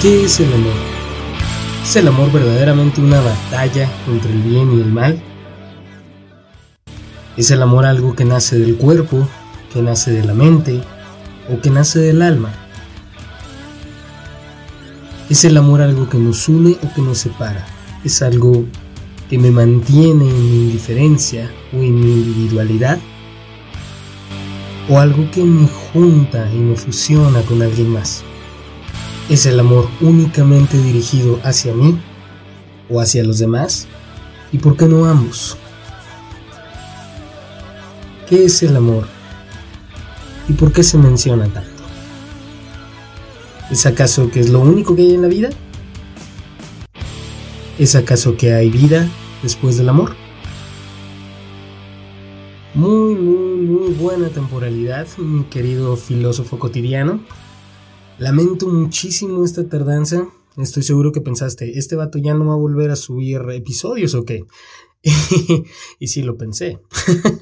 ¿Qué es el amor? ¿Es el amor verdaderamente una batalla entre el bien y el mal? ¿Es el amor algo que nace del cuerpo, que nace de la mente o que nace del alma? ¿Es el amor algo que nos une o que nos separa? ¿Es algo que me mantiene en mi indiferencia o en mi individualidad? ¿O algo que me junta y me fusiona con alguien más? ¿Es el amor únicamente dirigido hacia mí o hacia los demás? ¿Y por qué no ambos? ¿Qué es el amor? ¿Y por qué se menciona tanto? ¿Es acaso que es lo único que hay en la vida? ¿Es acaso que hay vida después del amor? Muy, muy, muy buena temporalidad, mi querido filósofo cotidiano. Lamento muchísimo esta tardanza. Estoy seguro que pensaste, este vato ya no va a volver a subir episodios o qué. y sí lo pensé.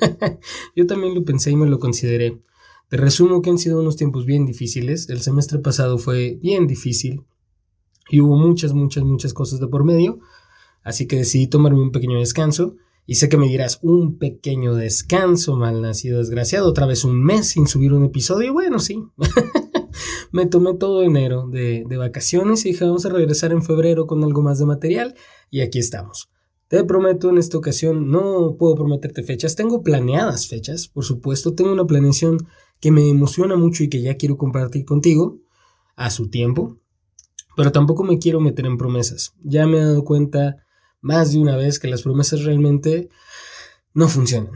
Yo también lo pensé y me lo consideré. Te resumo que han sido unos tiempos bien difíciles. El semestre pasado fue bien difícil y hubo muchas, muchas, muchas cosas de por medio. Así que decidí tomarme un pequeño descanso. Y sé que me dirás, un pequeño descanso, mal nacido desgraciado, otra vez un mes sin subir un episodio. Bueno, sí. me tomé todo enero de, de, vacaciones y dije vamos a regresar en febrero con algo más de material y aquí estamos. Te prometo en esta ocasión, no puedo prometerte fechas, tengo planeadas fechas, por supuesto, tengo una planeación que me emociona mucho y que ya quiero compartir contigo a su tiempo, pero tampoco me quiero meter en promesas. Ya me he dado cuenta más de una vez que las promesas realmente no funcionan,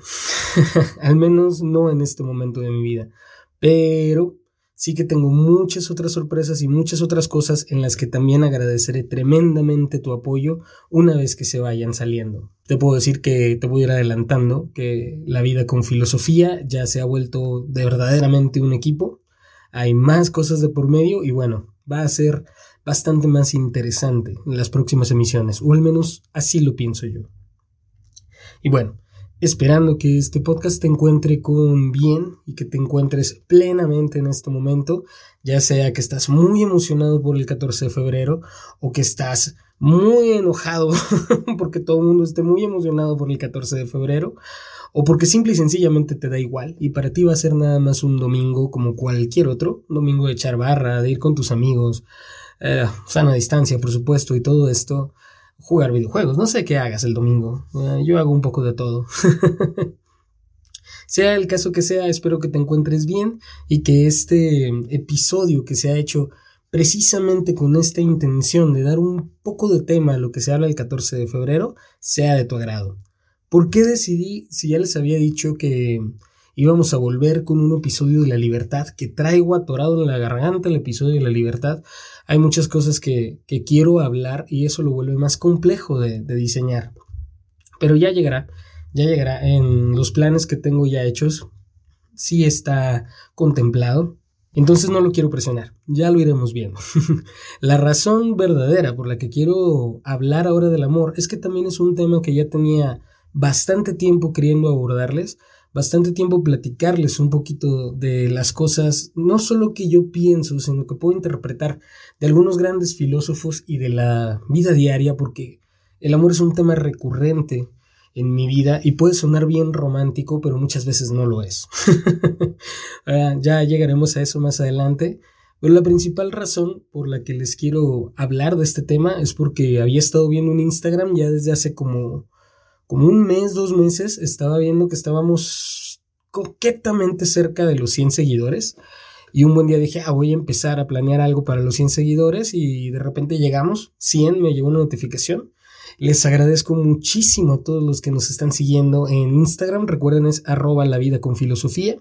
al menos no en este momento de mi vida, pero sí que tengo muchas otras sorpresas y muchas otras cosas en las que también agradeceré tremendamente tu apoyo una vez que se vayan saliendo. Te puedo decir que te voy a ir adelantando que la vida con filosofía ya se ha vuelto de verdaderamente un equipo. Hay más cosas de por medio y bueno, va a ser bastante más interesante en las próximas emisiones, o al menos así lo pienso yo. Y bueno, esperando que este podcast te encuentre con bien y que te encuentres plenamente en este momento, ya sea que estás muy emocionado por el 14 de febrero o que estás muy enojado porque todo el mundo esté muy emocionado por el 14 de febrero o porque simple y sencillamente te da igual y para ti va a ser nada más un domingo como cualquier otro, un domingo de echar barra, de ir con tus amigos, eh, sana distancia por supuesto y todo esto jugar videojuegos. No sé qué hagas el domingo. Eh, yo hago un poco de todo. sea el caso que sea, espero que te encuentres bien y que este episodio que se ha hecho precisamente con esta intención de dar un poco de tema a lo que se habla el 14 de febrero sea de tu agrado. ¿Por qué decidí, si ya les había dicho que íbamos a volver con un episodio de la libertad que traigo atorado en la garganta el episodio de la libertad. Hay muchas cosas que, quiero hablar y eso lo vuelve más complejo de, de, diseñar. Pero ya llegará, ya llegará en los planes que tengo ya hechos. Sí está contemplado. Entonces no lo quiero presionar, ya lo iremos viendo. la razón verdadera por la que quiero hablar ahora del amor es que también es un tema que ya tenía bastante tiempo queriendo abordarles, bastante tiempo platicarles un poquito de las cosas, no solo que yo pienso, sino que puedo interpretar de algunos grandes filósofos y de la vida diaria, porque el amor es un tema recurrente en mi vida y puede sonar bien romántico, pero muchas veces no lo es. Ah, ya llegaremos a eso más adelante. Pero la principal razón por la que les quiero hablar de este tema es porque había estado viendo un Instagram ya desde hace como como un mes, dos meses, estaba viendo que estábamos coquetamente cerca de los 100 seguidores. Y un buen día dije, ah, voy a empezar a planear algo para los 100 seguidores y de repente llegamos, 100, me llegó una notificación. Les agradezco muchísimo a todos los que nos están siguiendo en Instagram. Recuerden es arroba la vida con filosofía.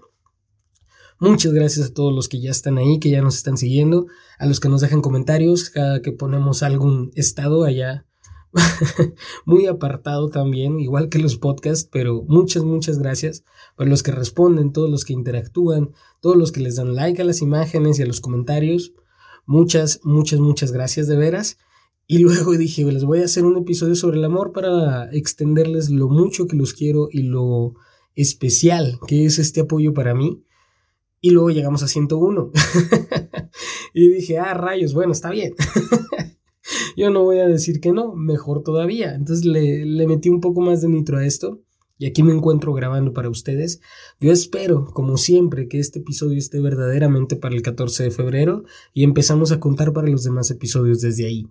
Muchas gracias a todos los que ya están ahí, que ya nos están siguiendo, a los que nos dejan comentarios cada que ponemos algún estado allá muy apartado también, igual que los podcasts, pero muchas, muchas gracias por los que responden, todos los que interactúan, todos los que les dan like a las imágenes y a los comentarios. Muchas, muchas, muchas gracias de veras. Y luego dije, les voy a hacer un episodio sobre el amor para extenderles lo mucho que los quiero y lo especial que es este apoyo para mí. Y luego llegamos a 101. y dije, ah, rayos, bueno, está bien. Yo no voy a decir que no, mejor todavía. Entonces le, le metí un poco más de nitro a esto y aquí me encuentro grabando para ustedes. Yo espero, como siempre, que este episodio esté verdaderamente para el 14 de febrero y empezamos a contar para los demás episodios desde ahí.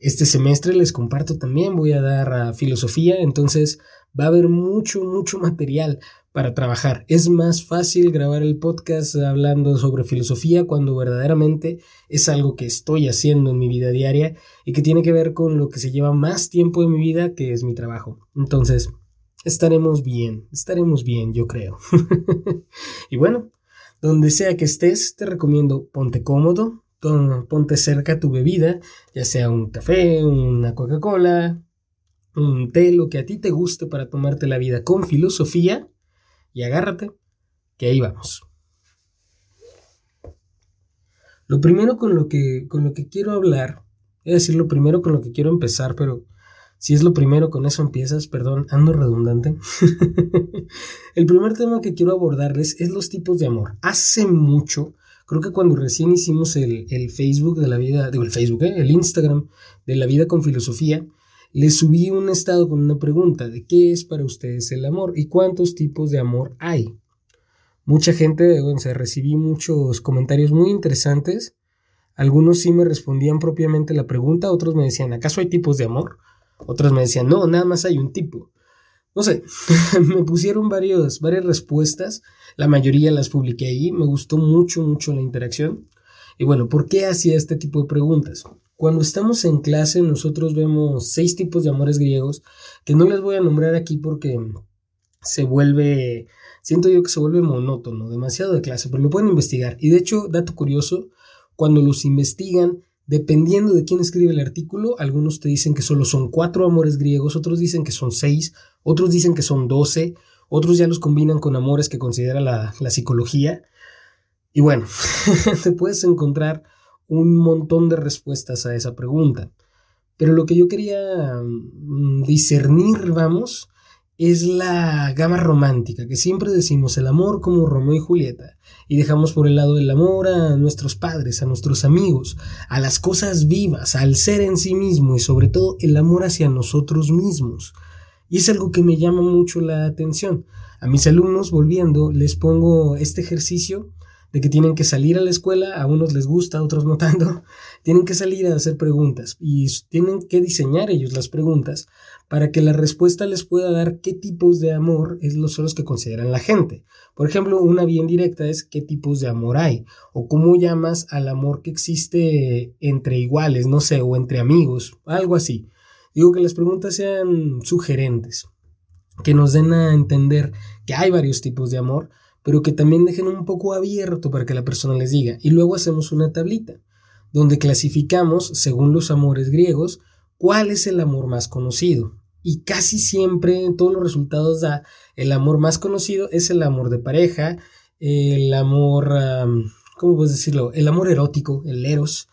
Este semestre les comparto también, voy a dar a filosofía, entonces va a haber mucho, mucho material para trabajar. Es más fácil grabar el podcast hablando sobre filosofía cuando verdaderamente es algo que estoy haciendo en mi vida diaria y que tiene que ver con lo que se lleva más tiempo de mi vida, que es mi trabajo. Entonces, estaremos bien, estaremos bien, yo creo. y bueno, donde sea que estés, te recomiendo ponte cómodo, ponte cerca tu bebida, ya sea un café, una Coca-Cola, un té, lo que a ti te guste para tomarte la vida con filosofía, y agárrate, que ahí vamos. Lo primero con lo que, con lo que quiero hablar, es decir, lo primero con lo que quiero empezar, pero si es lo primero, con eso empiezas, perdón, ando redundante. el primer tema que quiero abordarles es los tipos de amor. Hace mucho, creo que cuando recién hicimos el, Facebook de la vida, digo el Facebook, ¿eh? el Instagram de la vida con filosofía, le subí un estado con una pregunta de qué es para ustedes el amor y cuántos tipos de amor hay. Mucha gente, bueno, se recibí muchos comentarios muy interesantes. Algunos sí me respondían propiamente la pregunta, otros me decían, ¿acaso hay tipos de amor? Otras me decían, no, nada más hay un tipo. No sé, me pusieron varios, varias respuestas, la mayoría las publiqué ahí, me gustó mucho, mucho la interacción. Y bueno, ¿por qué hacía este tipo de preguntas? Cuando estamos en clase nosotros vemos seis tipos de amores griegos que no les voy a nombrar aquí porque se vuelve, siento yo que se vuelve monótono, demasiado de clase, pero lo pueden investigar. Y de hecho, dato curioso, cuando los investigan, Dependiendo de quién escribe el artículo, algunos te dicen que solo son cuatro amores griegos, otros dicen que son seis, otros dicen que son doce, otros ya los combinan con amores que considera la, psicología. Y bueno, te puedes encontrar un montón de respuestas a esa pregunta. Pero lo que yo quería mm, discernir, vamos, es la gama romántica, que siempre decimos el amor como Romeo y Julieta, y dejamos por el lado el amor a nuestros padres, a nuestros amigos, a las cosas vivas, al ser en sí mismo y sobre todo el amor hacia nosotros mismos. Y es algo que me llama mucho la atención. A mis alumnos, volviendo, les pongo este ejercicio de que tienen que salir a la escuela, a unos les gusta, a otros no tanto, tienen que salir a hacer preguntas y tienen que diseñar ellos las preguntas para que la respuesta les pueda dar qué tipos de amor es los son los que consideran la gente. Por ejemplo, una bien directa es qué tipos de amor hay o cómo llamas al amor que existe entre iguales, no sé, o entre amigos, algo así. Digo que las preguntas sean sugerentes, que nos den a entender que hay varios tipos de amor, pero que también dejen un poco abierto para que la persona les diga. Y luego hacemos una tablita, donde clasificamos, según los amores griegos, cuál es el amor más conocido. Y casi siempre en todos los resultados da el amor más conocido es el amor de pareja, el amor, ¿cómo puedes decirlo? El amor erótico, el eros,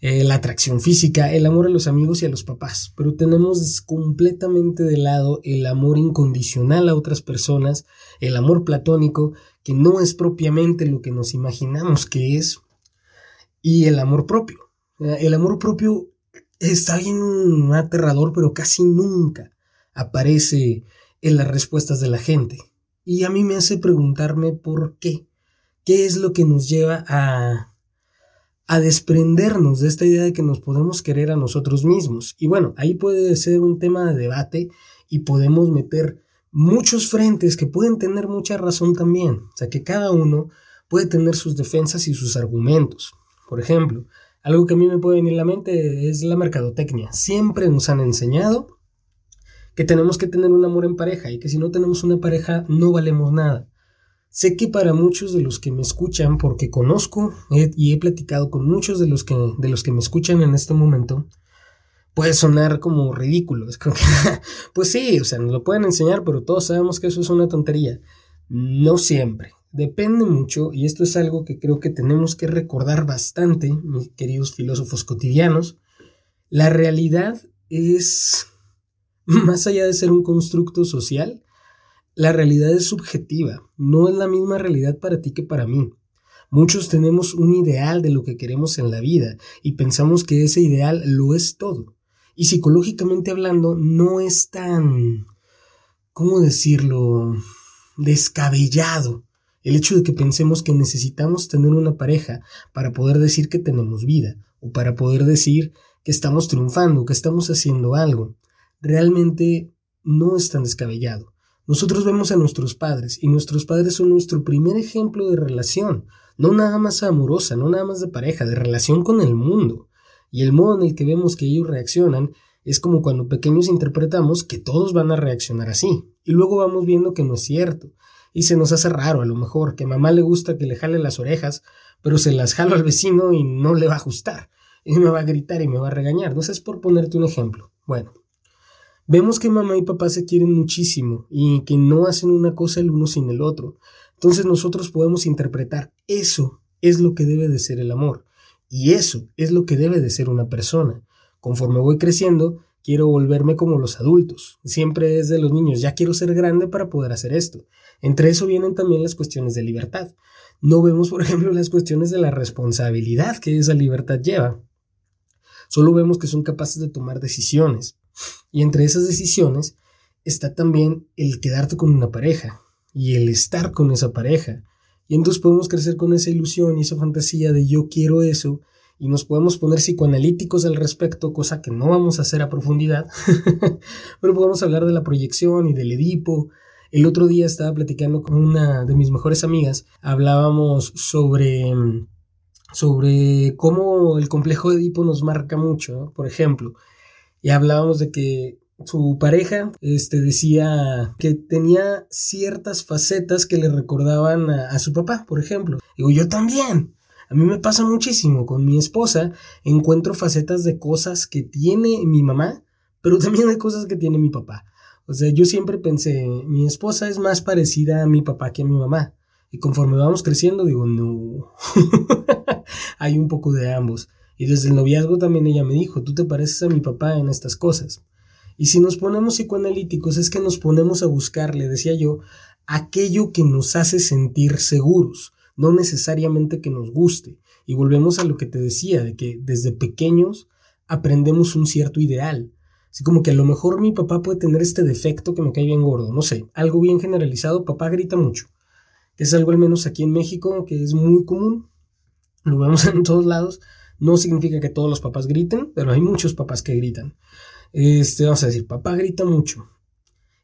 eh, la atracción física, el amor a los amigos y a los papás, pero tenemos completamente de lado el amor incondicional a otras personas, el amor platónico, que no es propiamente lo que nos imaginamos que es, y el amor propio. El amor propio está bien aterrador, pero casi nunca aparece en las respuestas de la gente. Y a mí me hace preguntarme por qué. ¿Qué es lo que nos lleva a a desprendernos de esta idea de que nos podemos querer a nosotros mismos. Y bueno, ahí puede ser un tema de debate y podemos meter muchos frentes que pueden tener mucha razón también. O sea, que cada uno puede tener sus defensas y sus argumentos. Por ejemplo, algo que a mí me puede venir a la mente es la mercadotecnia. Siempre nos han enseñado que tenemos que tener un amor en pareja y que si no tenemos una pareja no valemos nada. Sé que para muchos de los que me escuchan, porque conozco y he platicado con muchos de los, que, de los que me escuchan en este momento, puede sonar como ridículo. pues sí, o sea, nos lo pueden enseñar, pero todos sabemos que eso es una tontería. No siempre. Depende mucho, y esto es algo que creo que tenemos que recordar bastante, mis queridos filósofos cotidianos. La realidad es, más allá de ser un constructo social, la realidad es subjetiva, no es la misma realidad para ti que para mí. Muchos tenemos un ideal de lo que queremos en la vida y pensamos que ese ideal lo es todo. Y psicológicamente hablando, no es tan, ¿cómo decirlo?, descabellado el hecho de que pensemos que necesitamos tener una pareja para poder decir que tenemos vida o para poder decir que estamos triunfando, que estamos haciendo algo. Realmente no es tan descabellado. Nosotros vemos a nuestros padres y nuestros padres son nuestro primer ejemplo de relación, no nada más amorosa, no nada más de pareja, de relación con el mundo. Y el modo en el que vemos que ellos reaccionan es como cuando pequeños interpretamos que todos van a reaccionar así, y luego vamos viendo que no es cierto, y se nos hace raro a lo mejor que mamá le gusta que le jale las orejas, pero se las jalo al vecino y no le va a gustar, y me va a gritar y me va a regañar. No es por ponerte un ejemplo. Bueno, vemos que mamá y papá se quieren muchísimo y que no hacen una cosa el uno sin el otro. Entonces nosotros podemos interpretar eso es lo que debe de ser el amor. Y eso es lo que debe de ser una persona. Conforme voy creciendo, quiero volverme como los adultos. Siempre es de los niños, ya quiero ser grande para poder hacer esto. Entre eso vienen también las cuestiones de libertad. No vemos, por ejemplo, las cuestiones de la responsabilidad que esa libertad lleva. Solo vemos que son capaces de tomar decisiones. Y entre esas decisiones está también el quedarte con una pareja y el estar con esa pareja. Y entonces podemos crecer con esa ilusión y esa fantasía de yo quiero eso y nos podemos poner psicoanalíticos al respecto, cosa que no vamos a hacer a profundidad, pero podemos hablar de la proyección y del Edipo. El otro día estaba platicando con una de mis mejores amigas, hablábamos sobre, sobre cómo el complejo de Edipo nos marca mucho, por ejemplo, y hablábamos de que su pareja este, decía que tenía ciertas facetas que le recordaban a, su papá, por ejemplo. Digo, yo también. A mí me pasa muchísimo. Con mi esposa encuentro facetas de cosas que tiene mi mamá, pero también de cosas que tiene mi papá. O sea, yo siempre pensé, mi esposa es más parecida a mi papá que a mi mamá. Y conforme vamos creciendo, digo, no. Hay un poco de ambos. Y desde el noviazgo también ella me dijo, tú te pareces a mi papá en estas cosas. Y si nos ponemos psicoanalíticos es que nos ponemos a buscar, le decía yo, aquello que nos hace sentir seguros, no necesariamente que nos guste. Y volvemos a lo que te decía, de que desde pequeños aprendemos un cierto ideal. Así como que a lo mejor mi papá puede tener este defecto que me cae bien gordo, no sé, algo bien generalizado, papá grita mucho. Es algo al menos aquí en México que es muy común, lo vemos en todos lados. No significa que todos los papás griten, pero hay muchos papás que gritan este, vamos a decir, papá grita mucho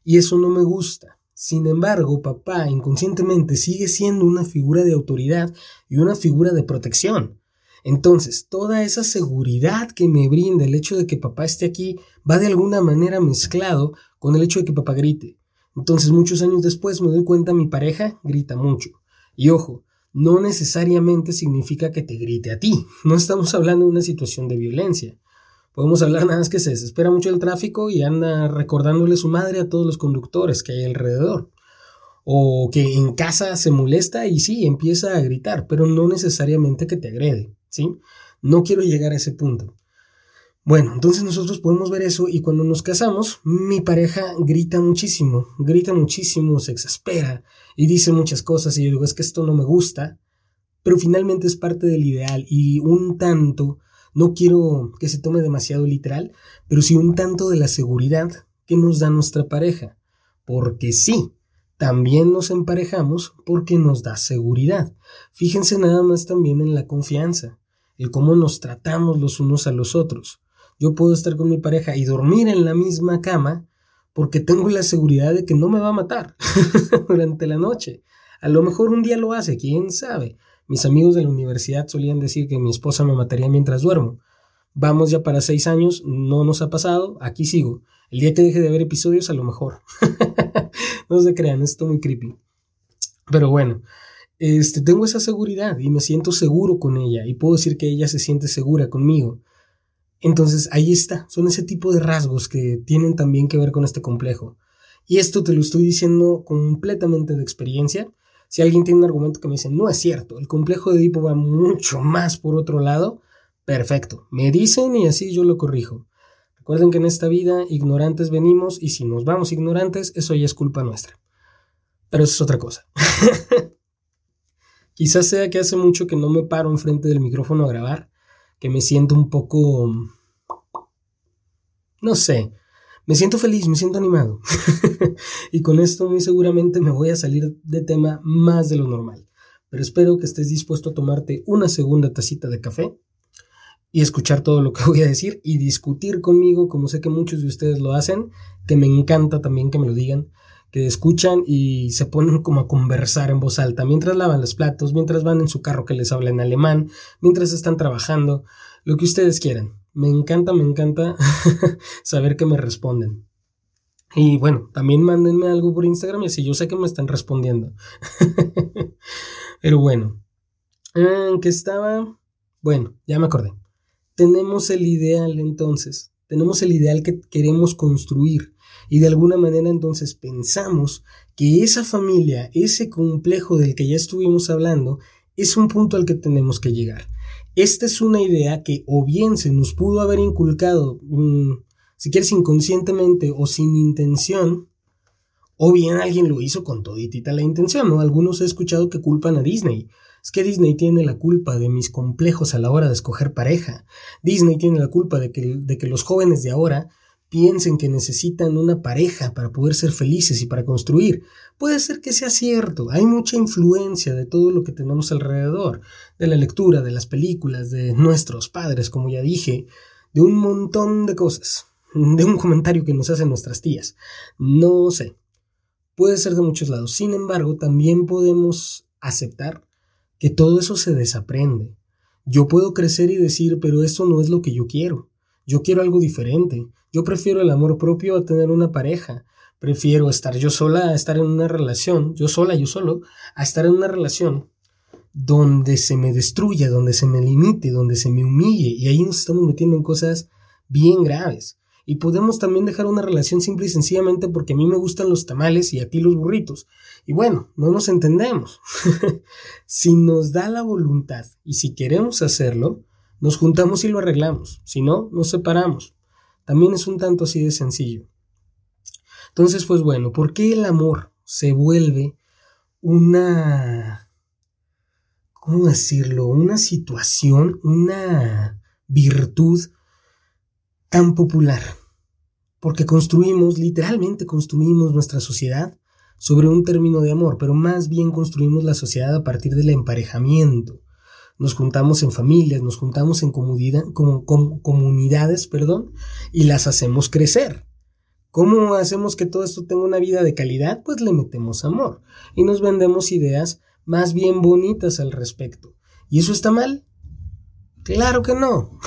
y eso no me gusta. Sin embargo, papá inconscientemente sigue siendo una figura de autoridad y una figura de protección. Entonces, toda esa seguridad que me brinda el hecho de que papá esté aquí va de alguna manera mezclado con el hecho de que papá grite. Entonces, muchos años después me doy cuenta mi pareja grita mucho. Y ojo, no necesariamente significa que te grite a ti. No estamos hablando de una situación de violencia. Podemos hablar nada más que se desespera mucho el tráfico y anda recordándole su madre a todos los conductores que hay alrededor. O que en casa se molesta y sí, empieza a gritar, pero no necesariamente que te agrede, ¿sí? No quiero llegar a ese punto. Bueno, entonces nosotros podemos ver eso y cuando nos casamos, mi pareja grita muchísimo, grita muchísimo, se exaspera y dice muchas cosas y yo digo, es que esto no me gusta, pero finalmente es parte del ideal y un tanto no quiero que se tome demasiado literal, pero sí un tanto de la seguridad que nos da nuestra pareja. Porque sí, también nos emparejamos porque nos da seguridad. Fíjense nada más también en la confianza, el cómo nos tratamos los unos a los otros. Yo puedo estar con mi pareja y dormir en la misma cama porque tengo la seguridad de que no me va a matar durante la noche. A lo mejor un día lo hace, quién sabe, mis amigos de la universidad solían decir que mi esposa me mataría mientras duermo. Vamos ya para seis años, no nos ha pasado, aquí sigo. El día que deje de ver episodios, a lo mejor. no se crean, esto es muy creepy. Pero bueno, este, tengo esa seguridad y me siento seguro con ella y puedo decir que ella se siente segura conmigo. Entonces ahí está, son ese tipo de rasgos que tienen también que ver con este complejo. Y esto te lo estoy diciendo completamente de experiencia si alguien tiene un argumento que me dice, no es cierto, el complejo de Edipo va mucho más por otro lado, perfecto, me dicen y así yo lo corrijo. Recuerden que en esta vida ignorantes venimos y si nos vamos ignorantes, eso ya es culpa nuestra. Pero eso es otra cosa. Quizás sea que hace mucho que no me paro enfrente del micrófono a grabar, que me siento un poco... no sé, me siento feliz, me siento animado. y con esto muy seguramente me voy a salir de tema más de lo normal. Pero espero que estés dispuesto a tomarte una segunda tacita de café y escuchar todo lo que voy a decir y discutir conmigo, como sé que muchos de ustedes lo hacen, que me encanta también que me lo digan, que escuchan y se ponen como a conversar en voz alta mientras lavan los platos, mientras van en su carro que les habla en alemán, mientras están trabajando, lo que ustedes quieran. Me encanta, me encanta saber que me responden. Y bueno, también mándenme algo por Instagram y así yo sé que me están respondiendo. Pero bueno, ¿en qué estaba? Bueno, ya me acordé tenemos el ideal entonces, tenemos el ideal que queremos construir y de alguna manera entonces pensamos que esa familia, ese complejo del que ya estuvimos hablando, es un punto al que tenemos que llegar. Esta es una idea que o bien se nos pudo haber inculcado, mm, si quieres inconscientemente o sin intención, o bien alguien lo hizo con toditita la intención, ¿no? Algunos he escuchado que culpan a Disney. Es que Disney tiene la culpa de mis complejos a la hora de escoger pareja. Disney tiene la culpa de que, de que los jóvenes de ahora piensen que necesitan una pareja para poder ser felices y para construir. Puede ser que sea cierto, hay mucha influencia de todo lo que tenemos alrededor, de la lectura, de las películas, de nuestros padres, como ya dije, de un montón de cosas, de un comentario que nos hacen nuestras tías. No sé, puede ser de muchos lados. Sin embargo, también podemos aceptar que todo eso se desaprende. Yo puedo crecer y decir, pero eso no es lo que yo quiero. Yo quiero algo diferente. Yo prefiero el amor propio a tener una pareja. Prefiero estar yo sola a estar en una relación, yo sola, yo solo, a estar en una relación donde se me destruya, donde se me limite, donde se me humille. Y ahí nos estamos metiendo en cosas bien graves. Y podemos también dejar una relación simple y sencillamente porque a mí me gustan los tamales y a ti los burritos. Y bueno, no nos entendemos. si nos da la voluntad y si queremos hacerlo, nos juntamos y lo arreglamos. Si no, nos separamos. También es un tanto así de sencillo. Entonces, pues bueno, ¿por qué el amor se vuelve una... ¿Cómo decirlo? Una situación, una virtud tan popular. Porque construimos, literalmente construimos nuestra sociedad sobre un término de amor, pero más bien construimos la sociedad a partir del emparejamiento. Nos juntamos en familias, nos juntamos en comunidades, perdón, y las hacemos crecer. ¿Cómo hacemos que todo esto tenga una vida de calidad? Pues le metemos amor y nos vendemos ideas más bien bonitas al respecto. ¿Y eso está mal? Claro que no.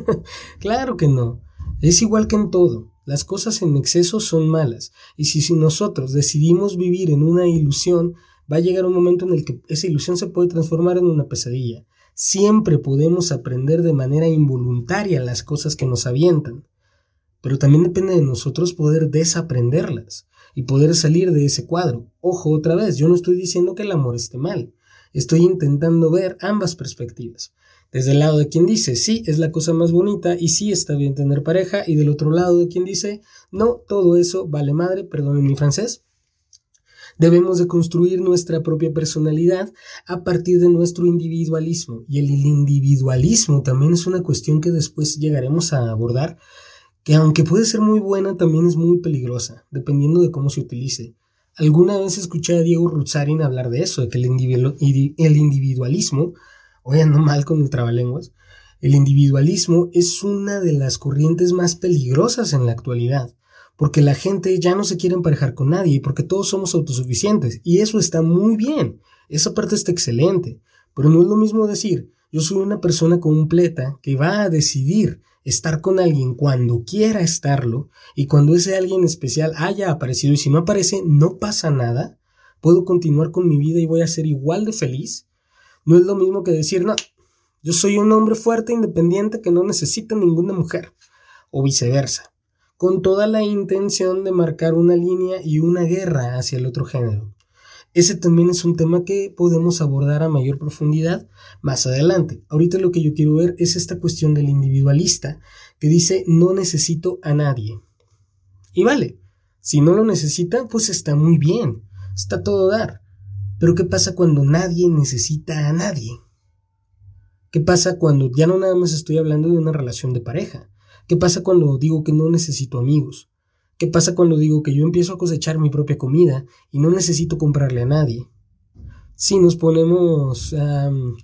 claro que no. Es igual que en todo. Las cosas en exceso son malas, y si, nosotros decidimos vivir en una ilusión, va a llegar un momento en el que esa ilusión se puede transformar en una pesadilla. Siempre podemos aprender de manera involuntaria las cosas que nos avientan, pero también depende de nosotros poder desaprenderlas y poder salir de ese cuadro. Ojo otra vez, yo no estoy diciendo que el amor esté mal, estoy intentando ver ambas perspectivas desde el lado de quien dice, sí, es la cosa más bonita y sí está bien tener pareja, y del otro lado de quien dice, no, todo eso vale madre, perdonen mi francés. Debemos de construir nuestra propia personalidad a partir de nuestro individualismo. Y el individualismo también es una cuestión que después llegaremos a abordar, que aunque puede ser muy buena, también es muy peligrosa, dependiendo de cómo se utilice. Alguna vez escuché a Diego Rutzarin hablar de eso, de que el, individualismo hoy ando mal con el trabalenguas, el individualismo es una de las corrientes más peligrosas en la actualidad, porque la gente ya no se quiere emparejar con nadie y porque todos somos autosuficientes, y eso está muy bien, esa parte está excelente, pero no es lo mismo decir, yo soy una persona completa que va a decidir estar con alguien cuando quiera estarlo y cuando ese alguien especial haya aparecido y si no aparece no pasa nada, puedo continuar con mi vida y voy a ser igual de feliz. No es lo mismo que decir, no, yo soy un hombre fuerte, independiente, que no necesita ninguna mujer, o viceversa, con toda la intención de marcar una línea y una guerra hacia el otro género. Ese también es un tema que podemos abordar a mayor profundidad más adelante. Ahorita lo que yo quiero ver es esta cuestión del individualista que dice no necesito a nadie. Y vale, si no lo necesita, pues está muy bien, está todo dar Pero ¿qué pasa cuando nadie necesita a nadie? ¿Qué pasa cuando ya no nada más estoy hablando de una relación de pareja? ¿Qué pasa cuando digo que no necesito amigos? ¿Qué pasa cuando digo que yo empiezo a cosechar mi propia comida y no necesito comprarle a nadie? Si nos ponemos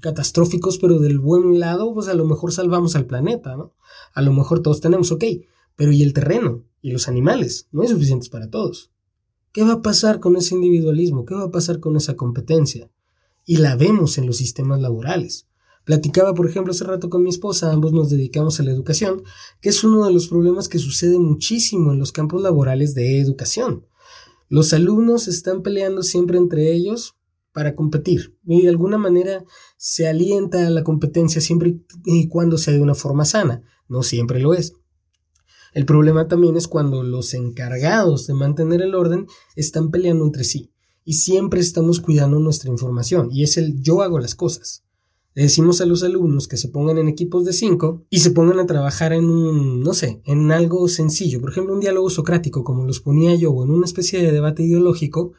catastróficos, pero del buen lado, pues a lo mejor salvamos al planeta, ¿no? A lo mejor todos tenemos, ok, pero ¿y el terreno? ¿Y los animales? No hay suficientes para todos. ¿Qué va a pasar con ese individualismo? ¿Qué va a pasar con esa competencia? Y la vemos en los sistemas laborales. Platicaba, por ejemplo, hace rato con mi esposa, ambos nos dedicamos a la educación, que es uno de los problemas que sucede muchísimo en los campos laborales de educación. Los alumnos están peleando siempre entre ellos para competir y de alguna manera se alienta a la competencia siempre y cuando sea de una forma sana, no siempre lo es. El problema también es cuando los encargados de mantener el orden están peleando entre sí y siempre estamos cuidando nuestra información y es el yo hago las cosas. Le decimos a los alumnos que se pongan en equipos de cinco y se pongan a trabajar en un, no sé, en algo sencillo, por ejemplo, un diálogo socrático como los ponía yo o en una especie de debate ideológico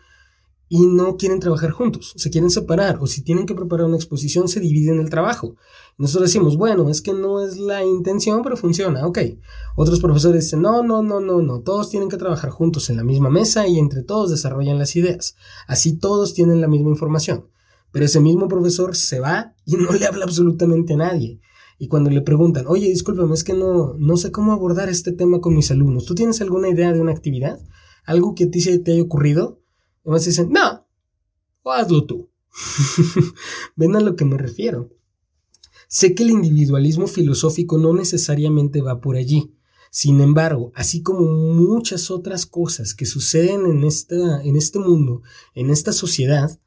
y no quieren trabajar juntos, se quieren separar o si tienen que preparar una exposición se dividen el trabajo. Nosotros decimos, bueno, es que no es la intención, pero funciona, ok. Otros profesores dicen, no, no, no, no, no, todos tienen que trabajar juntos en la misma mesa y entre todos desarrollan las ideas. Así todos tienen la misma información. Pero ese mismo profesor se va y no le habla absolutamente a nadie. Y cuando le preguntan, oye, discúlpame, es que no, no sé cómo abordar este tema con mis alumnos. ¿Tú tienes alguna idea de una actividad? ¿Algo que a ti te haya ocurrido? Y dicen, no, hazlo tú. Ven a lo que me refiero. Sé que el individualismo filosófico no necesariamente va por allí. Sin embargo, así como muchas otras cosas que suceden en, esta, en este mundo, en esta sociedad,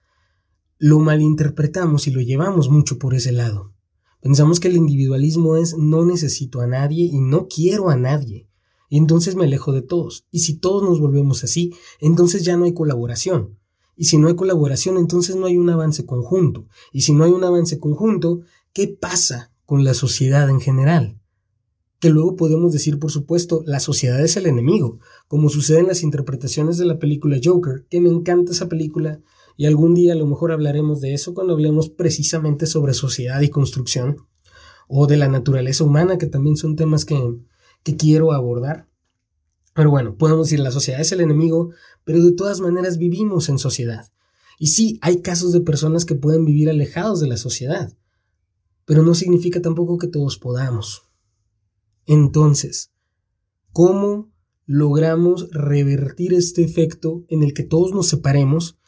lo malinterpretamos y lo llevamos mucho por ese lado. Pensamos que el individualismo es no necesito a nadie y no quiero a nadie y entonces me alejo de todos. Y si todos nos volvemos así, entonces ya no hay colaboración. Y si no hay colaboración, entonces no hay un avance conjunto. Y si no hay un avance conjunto, ¿qué pasa con la sociedad en general? Que luego podemos decir, por supuesto, la sociedad es el enemigo, como sucede en las interpretaciones de la película Joker, que me encanta esa película, y algún día a lo mejor hablaremos de eso cuando hablemos precisamente sobre sociedad y construcción, o de la naturaleza humana, que también son temas que, que quiero abordar. Pero bueno, podemos decir la sociedad es el enemigo, pero de todas maneras vivimos en sociedad. Y sí, hay casos de personas que pueden vivir alejados de la sociedad, pero no significa tampoco que todos podamos. Entonces, ¿cómo logramos revertir este efecto en el que todos nos separemos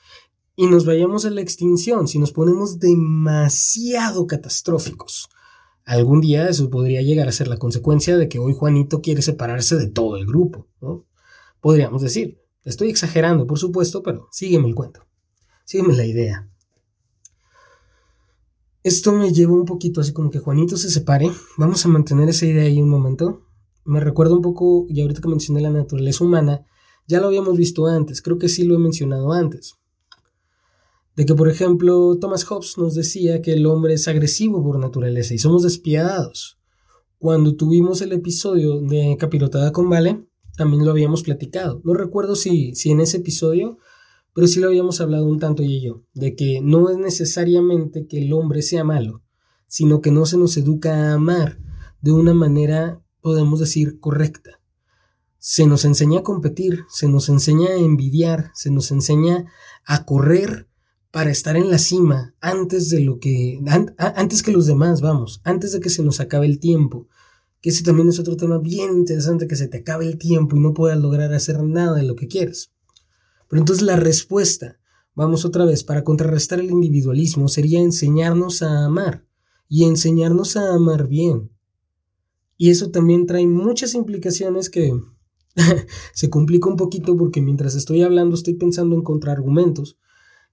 y nos vayamos a la extinción si nos ponemos demasiado catastróficos? algún día eso podría llegar a ser la consecuencia de que hoy Juanito quiere separarse de todo el grupo, ¿no? Podríamos decir. Estoy exagerando, por supuesto, pero sígueme el cuento. Sígueme la idea. Esto me lleva un poquito así como que Juanito se separe. Vamos a mantener esa idea ahí un momento. Me recuerda un poco, y ahorita que mencioné la naturaleza humana, ya lo habíamos visto antes, creo que sí lo he mencionado antes de que, por ejemplo, Thomas Hobbes nos decía que el hombre es agresivo por naturaleza y somos despiadados. Cuando tuvimos el episodio de Capirotada con Vale, también lo habíamos platicado. No recuerdo si, si en ese episodio, pero sí lo habíamos hablado un tanto y yo, de que no es necesariamente que el hombre sea malo, sino que no se nos educa a amar de una manera, podemos decir, correcta. Se nos enseña a competir, se nos enseña a envidiar, se nos enseña a correr para estar en la cima antes de lo que antes que los demás, vamos, antes de que se nos acabe el tiempo. Que ese también es otro tema bien interesante que se te acabe el tiempo y no puedas lograr hacer nada de lo que quieres. Pero entonces la respuesta, vamos otra vez, para contrarrestar el individualismo sería enseñarnos a amar y enseñarnos a amar bien. Y eso también trae muchas implicaciones que se complica un poquito porque mientras estoy hablando estoy pensando en contraargumentos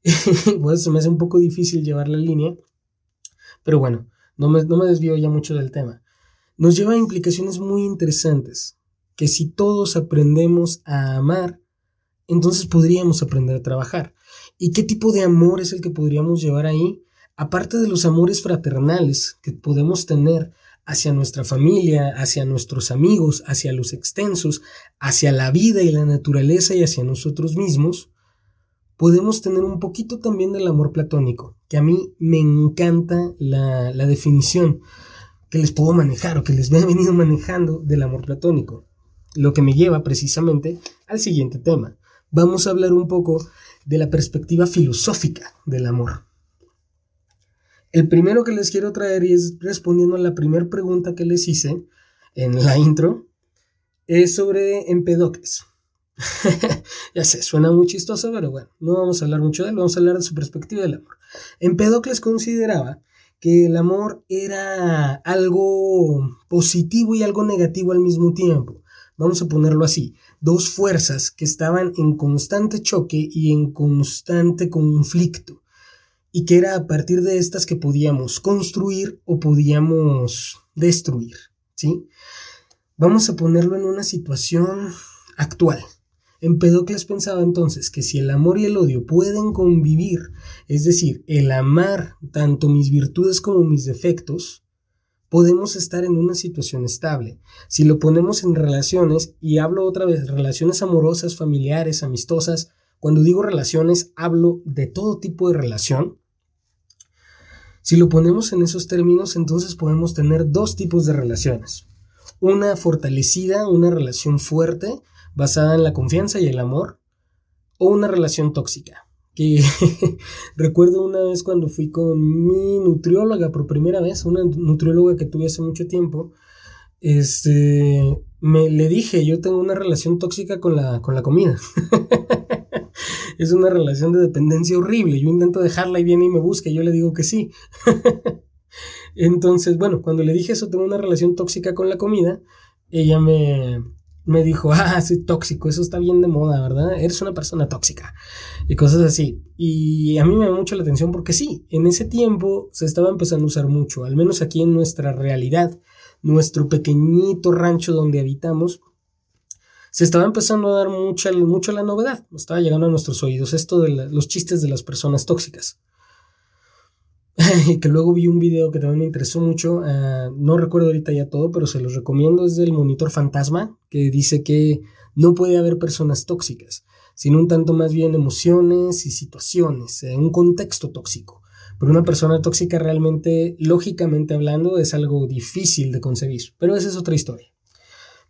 pues se me hace un poco difícil llevar la línea, pero bueno, no me, no me desvío ya mucho del tema. Nos lleva a implicaciones muy interesantes, que si todos aprendemos a amar, entonces podríamos aprender a trabajar. ¿Y qué tipo de amor es el que podríamos llevar ahí? Aparte de los amores fraternales que podemos tener hacia nuestra familia, hacia nuestros amigos, hacia los extensos, hacia la vida y la naturaleza y hacia nosotros mismos, podemos tener un poquito también del amor platónico, que a mí me encanta la, la definición que les puedo manejar o que les he venido manejando del amor platónico. Lo que me lleva precisamente al siguiente tema. Vamos a hablar un poco de la perspectiva filosófica del amor. El primero que les quiero traer y es respondiendo a la primera pregunta que les hice en la intro, es sobre Empedocles. ya sé, suena muy chistoso, pero bueno, no vamos a hablar mucho de él, vamos a hablar de su perspectiva del amor. Empedocles consideraba que el amor era algo positivo y algo negativo al mismo tiempo. Vamos a ponerlo así, dos fuerzas que estaban en constante choque y en constante conflicto, y que era a partir de estas que podíamos construir o podíamos destruir, ¿sí? Vamos a ponerlo en una situación actual. Empedocles pensaba entonces que si el amor y el odio pueden convivir, es decir, el amar tanto mis virtudes como mis defectos, podemos estar en una situación estable. Si lo ponemos en relaciones, y hablo otra vez, relaciones amorosas, familiares, amistosas, cuando digo relaciones, hablo de todo tipo de relación. Si lo ponemos en esos términos, entonces podemos tener dos tipos de relaciones. Una fortalecida, una relación fuerte, basada en la confianza y el amor, o una relación tóxica. Que recuerdo una vez cuando fui con mi nutrióloga por primera vez, una nutrióloga que tuve hace mucho tiempo, este, me le dije, yo tengo una relación tóxica con la, con la comida. es una relación de dependencia horrible. Yo intento dejarla y viene y me busca y yo le digo que sí. Entonces, bueno, cuando le dije eso, tengo una relación tóxica con la comida, ella me, me dijo, ah, soy tóxico, eso está bien de moda, ¿verdad? Eres una persona tóxica y cosas así. Y a mí me da mucho la atención porque sí, en ese tiempo se estaba empezando a usar mucho, al menos aquí en nuestra realidad, nuestro pequeñito rancho donde habitamos, se estaba empezando a dar mucha, mucho la novedad, estaba llegando a nuestros oídos esto de los chistes de las personas tóxicas. que luego vi un video que también me interesó mucho, ah, no recuerdo ahorita ya todo, pero se los recomiendo, es del monitor fantasma, que dice que no puede haber personas tóxicas, sino un tanto más bien emociones y situaciones, eh, un contexto tóxico. Pero una persona tóxica realmente, lógicamente hablando, es algo difícil de concebir, pero esa es otra historia.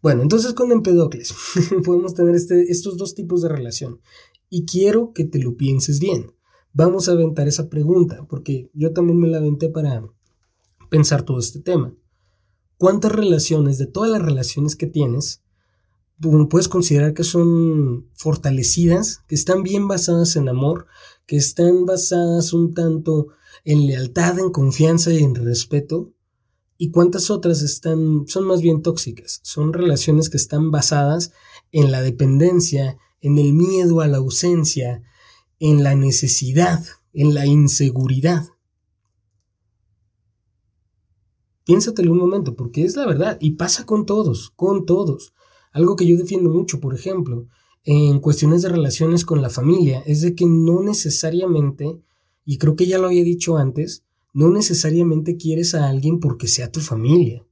Bueno, entonces con Empedocles podemos tener este, estos dos tipos de relación y quiero que te lo pienses bien vamos a aventar esa pregunta, porque yo también me la aventé para pensar todo este tema. ¿Cuántas relaciones, de todas las relaciones que tienes, puedes considerar que son fortalecidas, que están bien basadas en amor, que están basadas un tanto en lealtad, en confianza y en respeto? ¿Y cuántas otras están, son más bien tóxicas? Son relaciones que están basadas en la dependencia, en el miedo a la ausencia, en la necesidad, en la inseguridad. Piénsatelo un momento, porque es la verdad, y pasa con todos, con todos. Algo que yo defiendo mucho, por ejemplo, en cuestiones de relaciones con la familia, es de que no necesariamente, y creo que ya lo había dicho antes, no necesariamente quieres a alguien porque sea tu familia.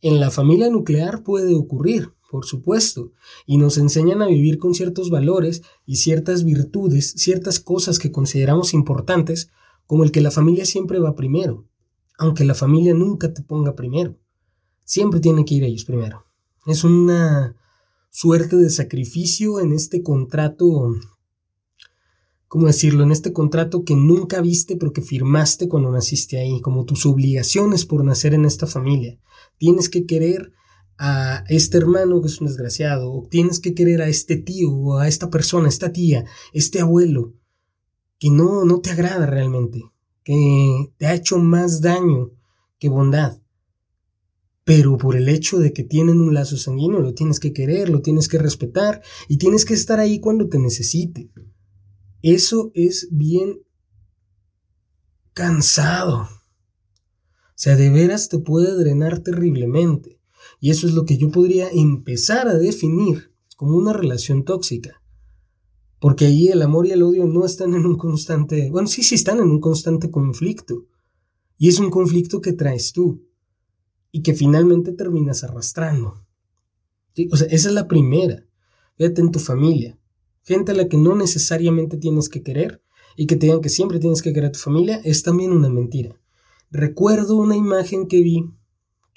En la familia nuclear puede ocurrir, por supuesto, y nos enseñan a vivir con ciertos valores y ciertas virtudes, ciertas cosas que consideramos importantes, como el que la familia siempre va primero, aunque la familia nunca te ponga primero. Siempre tiene que ir ellos primero. Es una suerte de sacrificio en este contrato, ¿cómo decirlo? En este contrato que nunca viste pero que firmaste cuando naciste ahí, como tus obligaciones por nacer en esta familia. Tienes que querer a este hermano que es un desgraciado, o tienes que querer a este tío, o a esta persona, esta tía, este abuelo, que no, no te agrada realmente, que te ha hecho más daño que bondad. Pero por el hecho de que tienen un lazo sanguíneo, lo tienes que querer, lo tienes que respetar y tienes que estar ahí cuando te necesite. Eso es bien cansado. O sea, de veras te puede drenar terriblemente. Y eso es lo que yo podría empezar a definir como una relación tóxica. Porque ahí el amor y el odio no están en un constante, bueno, sí, sí están en un constante conflicto. Y es un conflicto que traes tú y que finalmente terminas arrastrando. O sea, esa es la primera. Fíjate en tu familia. gente a la que no necesariamente tienes que querer y que te digan que siempre tienes que querer a tu familia, es también una mentira. Recuerdo una imagen que vi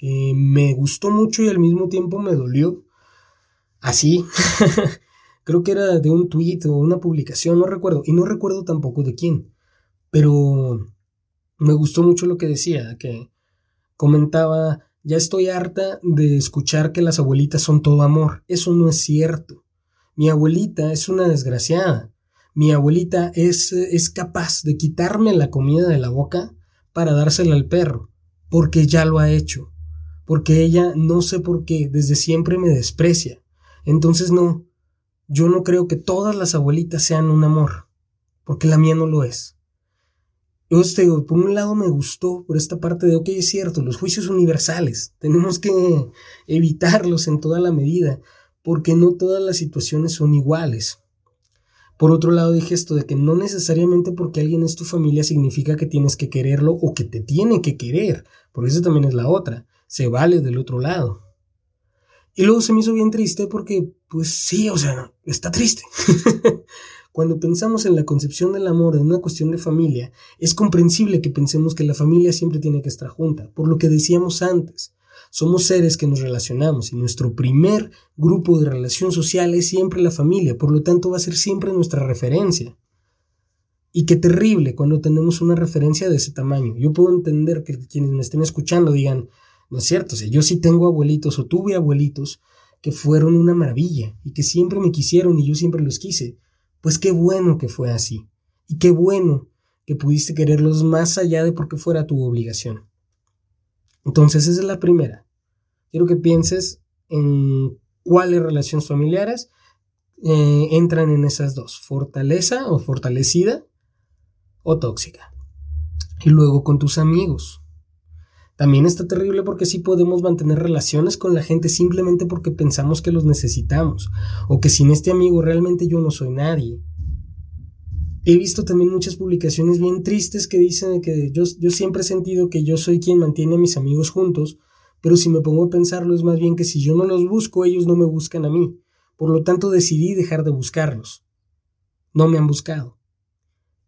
que me gustó mucho y al mismo tiempo me dolió. Así, creo que era de un tweet o una publicación, no recuerdo, y no recuerdo tampoco de quién, pero me gustó mucho lo que decía, que comentaba, ya estoy harta de escuchar que las abuelitas son todo amor, eso no es cierto. Mi abuelita es una desgraciada. Mi abuelita es, es capaz de quitarme la comida de la boca para dársela al perro, porque ya lo ha hecho, porque ella no sé por qué, desde siempre me desprecia. Entonces no, yo no creo que todas las abuelitas sean un amor, porque la mía no lo es. Yo por un lado me gustó por esta parte de, ok, es cierto, los juicios universales, tenemos que evitarlos en toda la medida, porque no todas las situaciones son iguales. Por otro lado dije esto de que no necesariamente porque alguien es tu familia significa que tienes que quererlo o que te tiene que querer, porque eso también es la otra, se vale del otro lado. Y luego se me hizo bien triste porque, pues sí, o sea, está triste. Cuando pensamos en la concepción del amor en una cuestión de familia, es comprensible que pensemos que la familia siempre tiene que estar junta, por lo que decíamos antes. Somos seres que nos relacionamos y nuestro primer grupo de relación social es siempre la familia, por lo tanto va a ser siempre nuestra referencia. Y qué terrible cuando tenemos una referencia de ese tamaño. Yo puedo entender que quienes me estén escuchando digan, no es cierto, o yo sí tengo abuelitos o tuve abuelitos que fueron una maravilla y que siempre me quisieron y yo siempre los quise. Pues qué bueno que fue así. Y qué bueno que pudiste quererlos más allá de porque fuera tu obligación. Entonces esa es la primera. Quiero que pienses en cuáles relaciones familiares eh, entran en esas dos, fortaleza o fortalecida o tóxica. Y luego con tus amigos. También está terrible porque sí podemos mantener relaciones con la gente simplemente porque pensamos que los necesitamos o que sin este amigo realmente yo no soy nadie. He visto también muchas publicaciones bien tristes que dicen que yo, siempre he sentido que yo soy quien mantiene a mis amigos juntos, pero si me pongo a pensarlo es más bien que si yo no los busco, ellos no me buscan a mí. Por lo tanto decidí dejar de buscarlos. No me han buscado.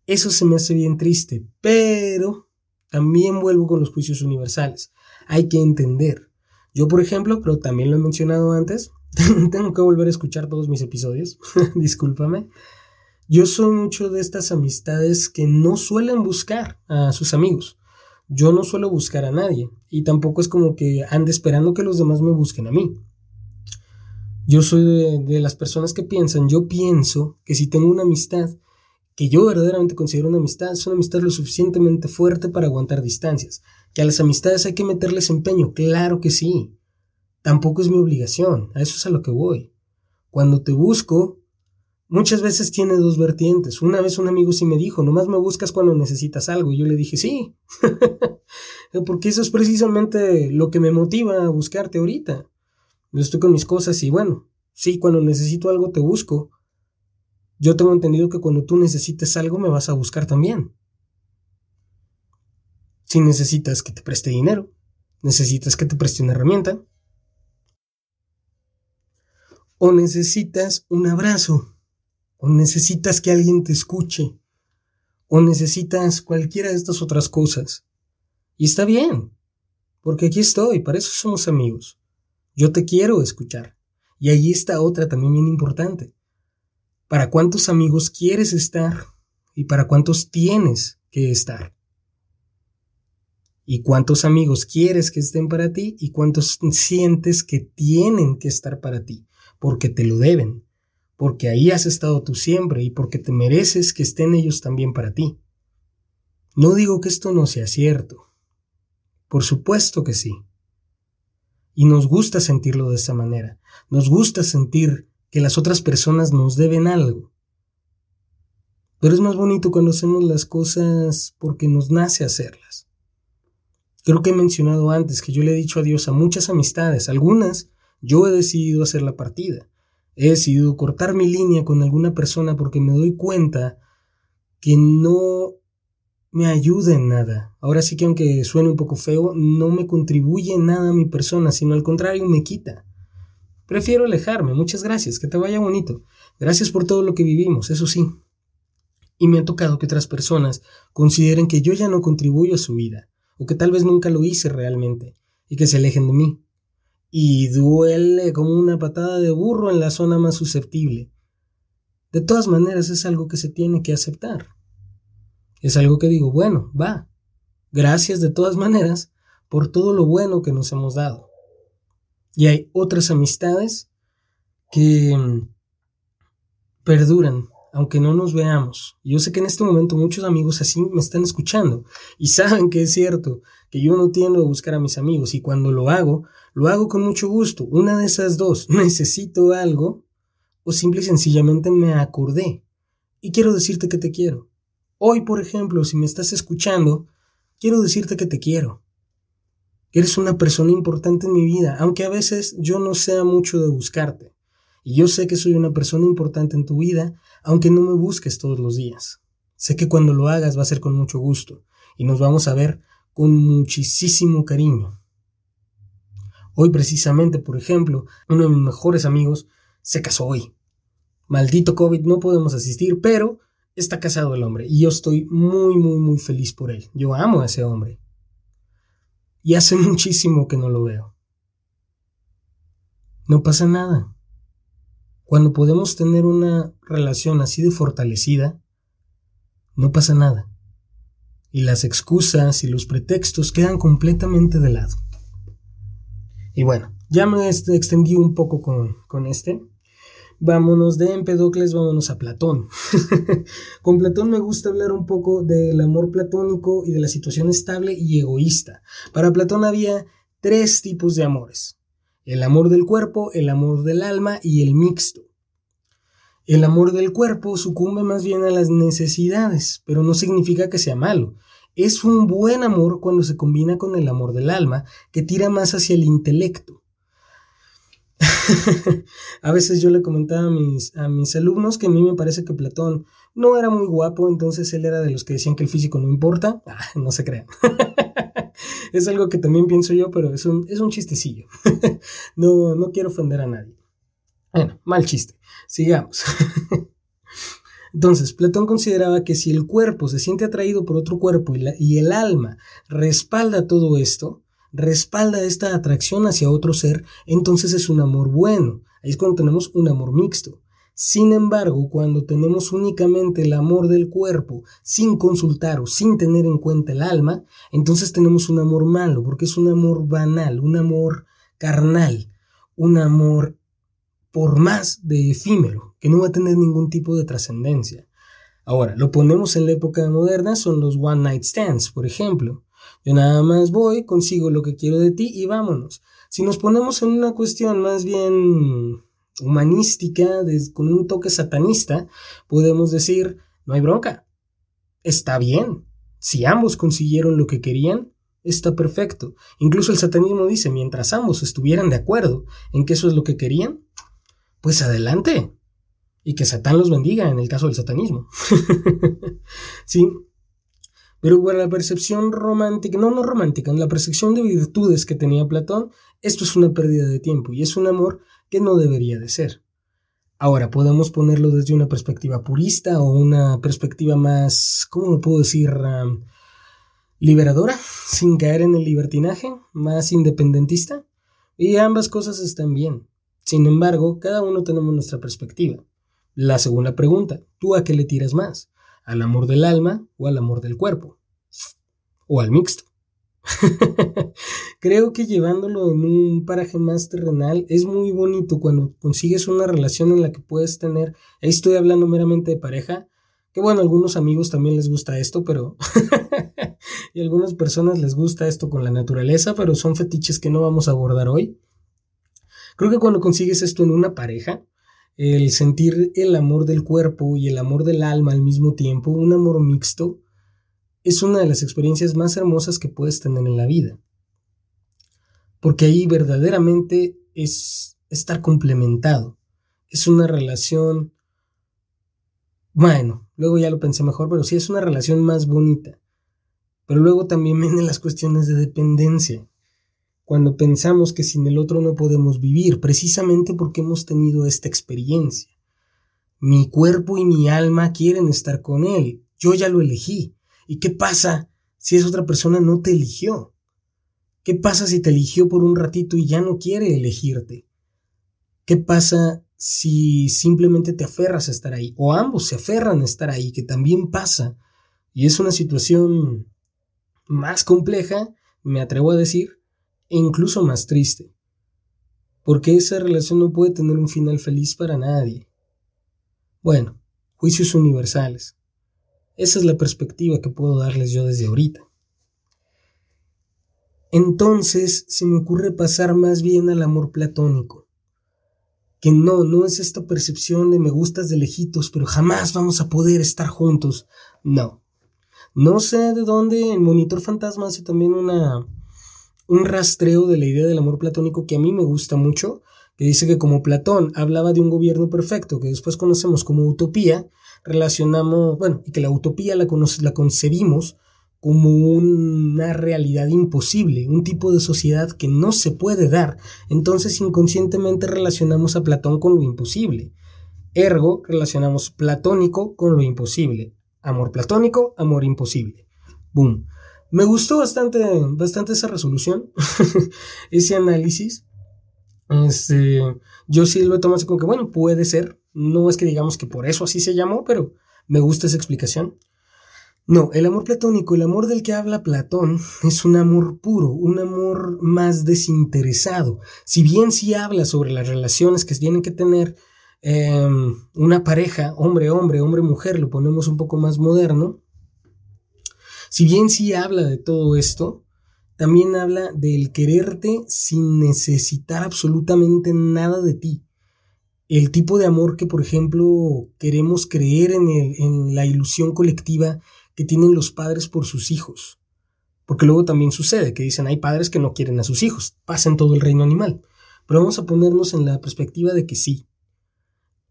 Eso se me hace bien triste, pero también vuelvo con los juicios universales. Hay que entender. Yo, por ejemplo, pero también lo he mencionado antes, tengo que volver a escuchar todos mis episodios, discúlpame. Yo soy mucho de estas amistades que no suelen buscar a sus amigos. Yo no suelo buscar a nadie y tampoco es como que ande esperando que los demás me busquen a mí. Yo soy de, de, las personas que piensan, yo pienso que si tengo una amistad que yo verdaderamente considero una amistad, es una amistad lo suficientemente fuerte para aguantar distancias. Que a las amistades hay que meterles empeño, claro que sí. Tampoco es mi obligación, a eso es a lo que voy. Cuando te busco, Muchas veces tiene dos vertientes. Una vez un amigo sí me dijo, nomás me buscas cuando necesitas algo. Y yo le dije, sí. Porque eso es precisamente lo que me motiva a buscarte ahorita. Yo estoy con mis cosas y bueno, sí, cuando necesito algo te busco. Yo tengo entendido que cuando tú necesites algo me vas a buscar también. Si necesitas que te preste dinero, necesitas que te preste una herramienta, o necesitas un abrazo o necesitas que alguien te escuche, o necesitas cualquiera de estas otras cosas. Y está bien, porque aquí estoy, para eso somos amigos. Yo te quiero escuchar. Y ahí está otra también bien importante. ¿Para cuántos amigos quieres estar y para cuántos tienes que estar? ¿Y cuántos amigos quieres que estén para ti y cuántos sientes que tienen que estar para ti? Porque te lo deben, porque ahí has estado tú siempre y porque te mereces que estén ellos también para ti. No digo que esto no sea cierto. Por supuesto que sí. Y nos gusta sentirlo de esa manera. Nos gusta sentir que las otras personas nos deben algo. Pero es más bonito cuando hacemos las cosas porque nos nace hacerlas. Creo que he mencionado antes que yo le he dicho adiós a muchas amistades, algunas yo he decidido hacer la partida, He decidido cortar mi línea con alguna persona porque me doy cuenta que no me ayuda en nada. Ahora sí que aunque suene un poco feo, no me contribuye nada a mi persona, sino al contrario me quita. Prefiero alejarme, muchas gracias, que te vaya bonito. Gracias por todo lo que vivimos, eso sí. Y me ha tocado que otras personas consideren que yo ya no contribuyo a su vida, o que tal vez nunca lo hice realmente, y que se alejen de mí. Y duele como una patada de burro en la zona más susceptible. De todas maneras es algo que se tiene que aceptar. Es algo que digo, bueno, va. Gracias de todas maneras por todo lo bueno que nos hemos dado. Y hay otras amistades que mm, perduran, aunque no nos veamos. Yo sé que en este momento muchos amigos así me están escuchando y saben que es cierto, que yo no tiendo a buscar a mis amigos y cuando lo hago, lo hago con mucho gusto. Una de esas dos, necesito algo o simple y sencillamente me acordé y quiero decirte que te quiero. Hoy, por ejemplo, si me estás escuchando, quiero decirte que te quiero. Eres una persona importante en mi vida, aunque a veces yo no sea mucho de buscarte. Y yo sé que soy una persona importante en tu vida, aunque no me busques todos los días. Sé que cuando lo hagas va a ser con mucho gusto y nos vamos a ver con muchísimo cariño. Hoy precisamente, por ejemplo, uno de mis mejores amigos se casó hoy. Maldito COVID, no podemos asistir, pero está casado el hombre y yo estoy muy, muy, muy feliz por él. Yo amo a ese hombre. Y hace muchísimo que no lo veo. No pasa nada. Cuando podemos tener una relación así de fortalecida, no pasa nada. Y las excusas y los pretextos quedan completamente de lado. Y bueno, ya me extendí un poco con, con este. Vámonos de Empedocles, vámonos a Platón. Con Platón me gusta hablar un poco del amor platónico y de la situación estable y egoísta. Para Platón había tres tipos de amores. El amor del cuerpo, el amor del alma y el mixto. El amor del cuerpo sucumbe más bien a las necesidades, pero no significa que sea malo. Es un buen amor cuando se combina con el amor del alma, que tira más hacia el intelecto. a veces yo le comentaba a mis, a mis alumnos que a mí me parece que Platón no era muy guapo, entonces él era de los que decían que el físico no importa. Ah, no se crean. es algo que también pienso yo, pero es un, es un chistecillo. no, no quiero ofender a nadie. Bueno, mal chiste. Sigamos. Entonces, Platón consideraba que si el cuerpo se siente atraído por otro cuerpo y, y el alma respalda todo esto, respalda esta atracción hacia otro ser, entonces es un amor bueno. Ahí es cuando tenemos un amor mixto. Sin embargo, cuando tenemos únicamente el amor del cuerpo, sin consultar o sin tener en cuenta el alma, entonces tenemos un amor malo, porque es un amor banal, un amor carnal, un amor por más de efímero, que no va a tener ningún tipo de trascendencia. Ahora, lo ponemos en la época moderna, son los one night stands, por ejemplo. Yo nada más voy, consigo lo que quiero de ti y vámonos. Si nos ponemos en una cuestión más bien humanística, con un toque satanista, podemos decir, no hay bronca. Está bien. Si ambos consiguieron lo que querían, está perfecto. Incluso el satanismo dice, mientras ambos estuvieran de acuerdo en que eso es lo que querían, pues adelante. Y que Satán los bendiga en el caso del satanismo. sí, pero para la percepción romántica, no, no romántica, en la percepción de virtudes que tenía Platón, esto es una pérdida de tiempo y es un amor que no debería de ser. Ahora, podemos ponerlo desde una perspectiva purista o una perspectiva más, ¿cómo lo puedo decir? liberadora, sin caer en el libertinaje, más independentista. Y ambas cosas están bien. Sin embargo, cada uno tenemos nuestra perspectiva. La segunda pregunta, ¿tú a qué le tiras más? Al amor del alma o al amor del cuerpo, o al mixto. Creo que llevándolo en un paraje más terrenal es muy bonito cuando consigues una relación en la que puedes tener, ahí estoy hablando meramente de pareja, que bueno, a algunos amigos también les gusta esto, pero... y a algunas personas les gusta esto con la naturaleza, pero son fetiches que no vamos a abordar hoy. Creo que cuando consigues esto en una pareja, el sentir el amor del cuerpo y el amor del alma al mismo tiempo, un amor mixto, es una de las experiencias más hermosas que puedes tener en la vida. Porque ahí verdaderamente es estar complementado. Es una relación... Bueno, luego ya lo pensé mejor, pero sí es una relación más bonita. Pero luego también vienen las cuestiones de dependencia. Cuando pensamos que sin el otro no podemos vivir, precisamente porque hemos tenido esta experiencia. Mi cuerpo y mi alma quieren estar con él, yo ya lo elegí. ¿Y qué pasa si esa otra persona no te eligió? ¿Qué pasa si te eligió por un ratito y ya no quiere elegirte? ¿Qué pasa si simplemente te aferras a estar ahí? O ambos se aferran a estar ahí, que también pasa. Y es una situación más compleja, me atrevo a decir, e incluso más triste. Porque esa relación no puede tener un final feliz para nadie. Bueno, juicios universales. Esa es la perspectiva que puedo darles yo desde ahorita. Entonces se me ocurre pasar más bien al amor platónico que no, no es esta percepción de me gustas de lejitos, pero jamás vamos a poder estar juntos. No. No sé de dónde el monitor fantasma hace también una, un rastreo de la idea del amor platónico que a mí me gusta mucho, que dice que como Platón hablaba de un gobierno perfecto, que después conocemos como utopía, relacionamos, bueno, y que la utopía la, la concebimos como una realidad imposible, un tipo de sociedad que no se puede dar. Entonces inconscientemente relacionamos a Platón con lo imposible. Ergo, relacionamos platónico con lo imposible. Amor platónico, amor imposible. Boom. Me gustó bastante, bastante esa resolución, ese análisis. Este, yo sí lo he tomado así como que, bueno, puede ser. No es que digamos que por eso así se llamó, pero me gusta esa explicación. No, el amor platónico, el amor del que habla Platón, es un amor puro, un amor más desinteresado. Si bien sí habla sobre las relaciones que tienen que tener em, una pareja, hombre-hombre, hombre-mujer, lo ponemos un poco más moderno, si bien sí habla de todo esto, también habla del quererte sin necesitar absolutamente nada de ti. El tipo de amor que, por ejemplo, queremos creer en, en la ilusión colectiva que tienen los padres por sus hijos. Porque luego también sucede que dicen hay padres que no quieren a sus hijos, pasa en todo el reino animal. Pero vamos a ponernos en la perspectiva de que sí.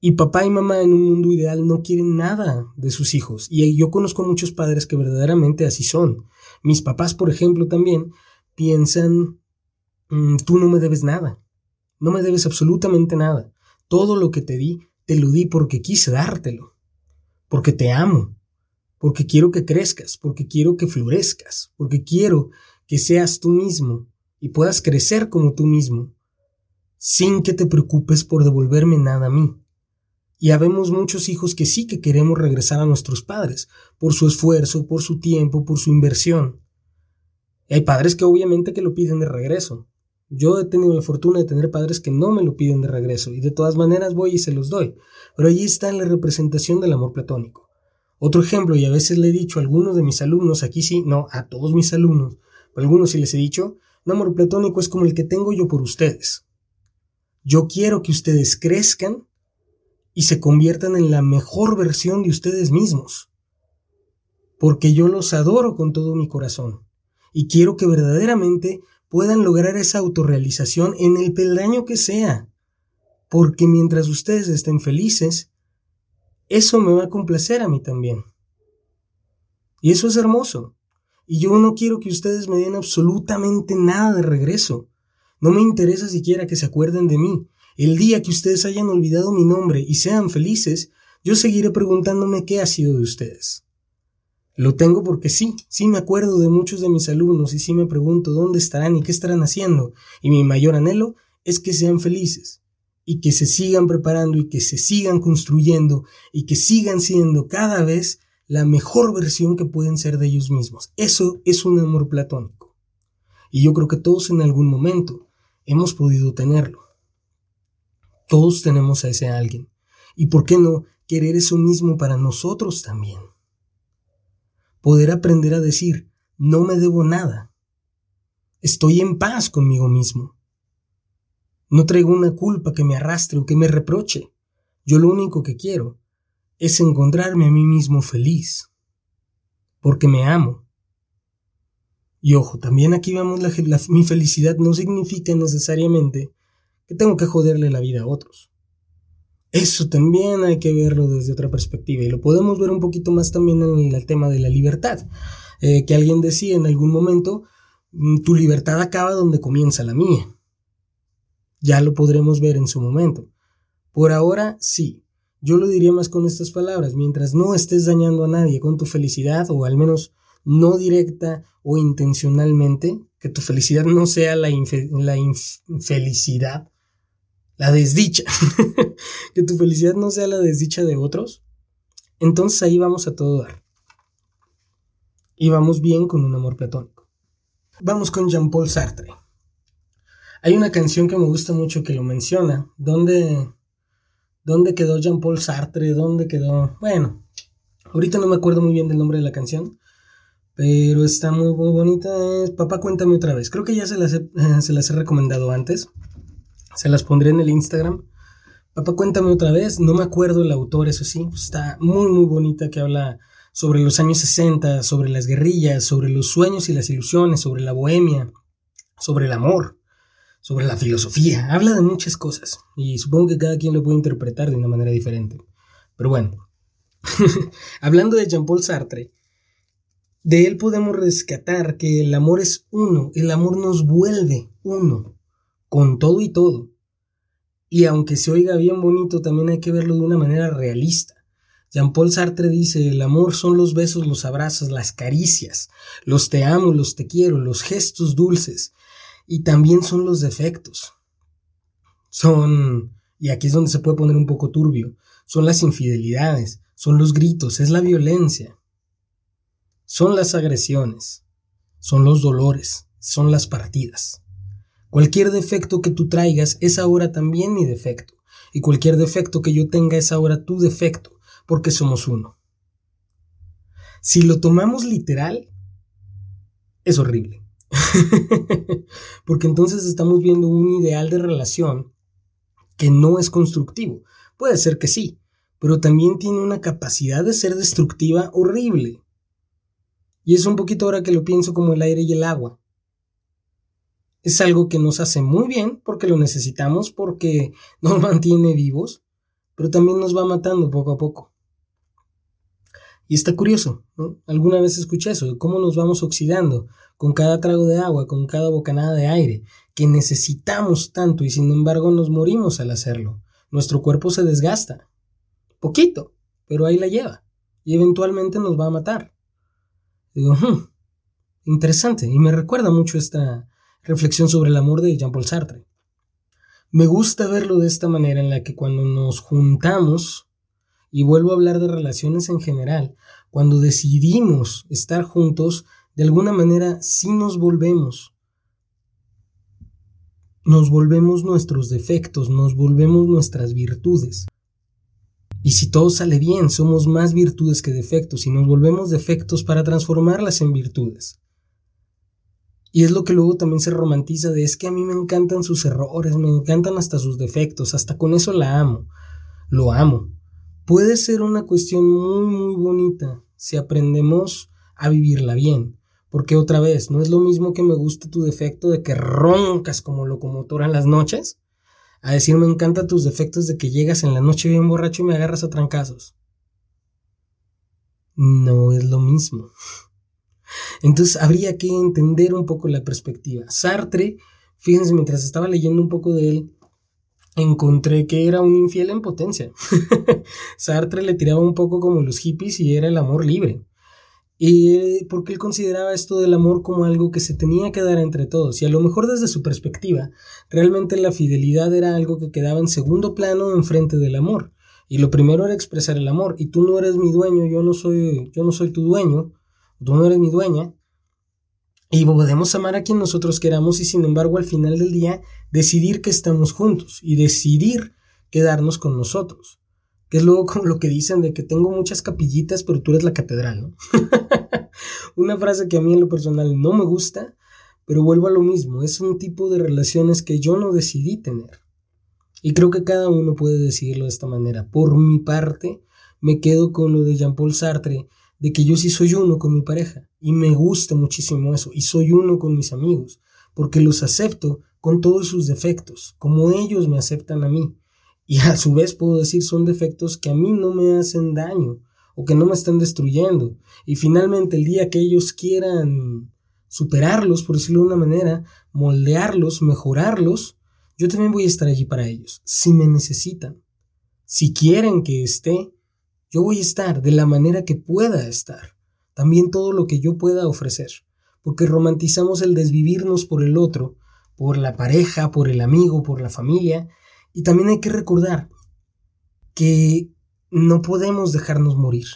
Y papá y mamá en un mundo ideal no quieren nada de sus hijos. Y yo conozco muchos padres que verdaderamente así son. Mis papás, por ejemplo, también piensan, mm, tú no me debes nada. No me debes absolutamente nada. Todo lo que te di, te lo di porque quise dártelo. Porque te amo porque quiero que crezcas, porque quiero que florezcas, porque quiero que seas tú mismo y puedas crecer como tú mismo, sin que te preocupes por devolverme nada a mí. Y habemos muchos hijos que sí que queremos regresar a nuestros padres, por su esfuerzo, por su tiempo, por su inversión. Y hay padres que obviamente que lo piden de regreso. Yo he tenido la fortuna de tener padres que no me lo piden de regreso, y de todas maneras voy y se los doy. Pero allí está la representación del amor platónico. Otro ejemplo, y a veces le he dicho a algunos de mis alumnos, aquí sí, no, a todos mis alumnos, a algunos sí les he dicho, un amor platónico es como el que tengo yo por ustedes. Yo quiero que ustedes crezcan y se conviertan en la mejor versión de ustedes mismos. Porque yo los adoro con todo mi corazón y quiero que verdaderamente puedan lograr esa autorrealización en el peldaño que sea. Porque mientras ustedes estén felices, eso me va a complacer a mí también. Y eso es hermoso. Y yo no quiero que ustedes me den absolutamente nada de regreso. No me interesa siquiera que se acuerden de mí. El día que ustedes hayan olvidado mi nombre y sean felices, yo seguiré preguntándome qué ha sido de ustedes. Lo tengo porque sí, sí me acuerdo de muchos de mis alumnos y sí me pregunto dónde estarán y qué estarán haciendo, y mi mayor anhelo es que sean felices y que se sigan preparando y que se sigan construyendo y que sigan siendo cada vez la mejor versión que pueden ser de ellos mismos. Eso es un amor platónico. Y yo creo que todos en algún momento hemos podido tenerlo. Todos tenemos a ese alguien. ¿Y por qué no querer eso mismo para nosotros también? Poder aprender a decir, no me debo nada. Estoy en paz conmigo mismo. No traigo una culpa que me arrastre o que me reproche. Yo lo único que quiero es encontrarme a mí mismo feliz. Porque me amo. Y ojo, también aquí vamos la, mi felicidad no significa necesariamente que tengo que joderle la vida a otros. Eso también hay que verlo desde otra perspectiva y lo podemos ver un poquito más también en el tema de la libertad. Eh, que alguien decía en algún momento, mm, tu libertad acaba donde comienza la mía. Ya lo podremos ver en su momento. Por ahora, sí. Yo lo diría más con estas palabras. Mientras no estés dañando a nadie con tu felicidad, o al menos no directa o intencionalmente, que tu felicidad no sea la, la infelicidad, la desdicha, que tu felicidad no sea la desdicha de otros, entonces ahí vamos a todo dar. Y vamos bien con un amor platónico. Vamos con Jean-Paul Sartre. Hay una canción que me gusta mucho que lo menciona. ¿Dónde, dónde quedó Jean-Paul Sartre? ¿Dónde quedó? Bueno, ahorita no me acuerdo muy bien del nombre de la canción, pero está muy, muy bonita. Papá, cuéntame otra vez. Creo que ya se se las he recomendado antes. Se las pondré en el Instagram. Papá, cuéntame otra vez. No me acuerdo el autor, eso sí. Está muy, muy bonita que habla sobre los años 60, sobre las guerrillas, sobre los sueños y las ilusiones, sobre la bohemia, sobre el amor, sobre la filosofía. Habla de muchas cosas y supongo que cada quien lo puede interpretar de una manera diferente. Pero bueno, hablando de Jean-Paul Sartre, de él podemos rescatar que el amor es uno, el amor nos vuelve uno, con todo y todo. Y aunque se oiga bien bonito, también hay que verlo de una manera realista. Jean-Paul Sartre dice, el amor son los besos, los abrazos, las caricias, los te amo, los te quiero, los gestos dulces, y también son los defectos. Son, y aquí es donde se puede poner un poco turbio, son las infidelidades, son los gritos, es la violencia, son las agresiones, son los dolores, son las partidas. Cualquier defecto que tú traigas es ahora también mi defecto, y cualquier defecto que yo tenga es ahora tu defecto porque somos uno. Si lo tomamos literal, es horrible. porque entonces estamos viendo un ideal de relación que no es constructivo. Puede ser que sí, pero también tiene una capacidad de ser destructiva horrible. Y es un poquito ahora que lo pienso como el aire y el agua. Es algo que nos hace muy bien porque lo necesitamos, porque nos mantiene vivos, pero también nos va matando poco a poco. Y está curioso, ¿no? Alguna vez escuché eso, cómo nos vamos oxidando con cada trago de agua, con cada bocanada de aire, que necesitamos tanto y sin embargo nos morimos al hacerlo. Nuestro cuerpo se desgasta. Poquito, pero ahí la lleva. Y eventualmente nos va a matar. Digo, hmm, interesante. Y me recuerda mucho esta reflexión sobre el amor de Jean-Paul Sartre. Me gusta verlo de esta manera en la que cuando nos juntamos y vuelvo a hablar de relaciones en general, cuando decidimos estar juntos, de alguna manera sí nos volvemos. Nos volvemos nuestros defectos, nos volvemos nuestras virtudes. Y si todo sale bien, somos más virtudes que defectos y nos volvemos defectos para transformarlas en virtudes. Y es lo que luego también se romantiza de es que a mí me encantan sus errores, me encantan hasta sus defectos, hasta con eso la amo. Lo amo puede ser una cuestión muy, muy bonita si aprendemos a vivirla bien. Porque otra vez, no es lo mismo que me guste tu defecto de que roncas como locomotora en las noches, a decir me encantan tus defectos de que llegas en la noche bien borracho y me agarras a trancazos. No es lo mismo. Entonces habría que entender un poco la perspectiva. Sartre, fíjense, mientras estaba leyendo un poco de él, encontré que era un infiel en potencia. Sartre le tiraba un poco como los hippies y era el amor libre. Y porque él consideraba esto del amor como algo que se tenía que dar entre todos. Y a lo mejor desde su perspectiva, realmente la fidelidad era algo que quedaba en segundo plano enfrente del amor. Y lo primero era expresar el amor. Y tú no eres mi dueño, yo no soy, yo no soy tu dueño, tú no eres mi dueña. Y podemos amar a quien nosotros queramos y sin embargo al final del día decidir que estamos juntos y decidir quedarnos con nosotros. Que es luego como lo que dicen de que tengo muchas capillitas pero tú eres la catedral. Una frase que a mí en lo personal no me gusta, pero vuelvo a lo mismo, es un tipo de relaciones que yo no decidí tener. Y creo que cada uno puede decidirlo de esta manera. Por mi parte, me quedo con lo de Jean-Paul Sartre, de que yo sí soy uno con mi pareja y me gusta muchísimo eso y soy uno con mis amigos porque los acepto con todos sus defectos, como ellos me aceptan a mí. Y a su vez puedo decir son defectos que a mí no me hacen daño o que no me están destruyendo. Y finalmente el día que ellos quieran superarlos, por decirlo de una manera, moldearlos, mejorarlos, yo también voy a estar allí para ellos, si me necesitan. Si quieren que esté, yo voy a estar de la manera que pueda estar. También todo lo que yo pueda ofrecer. Porque romantizamos el desvivirnos por el otro, por la pareja, por el amigo, por la familia. Y también hay que recordar que no podemos dejarnos morir.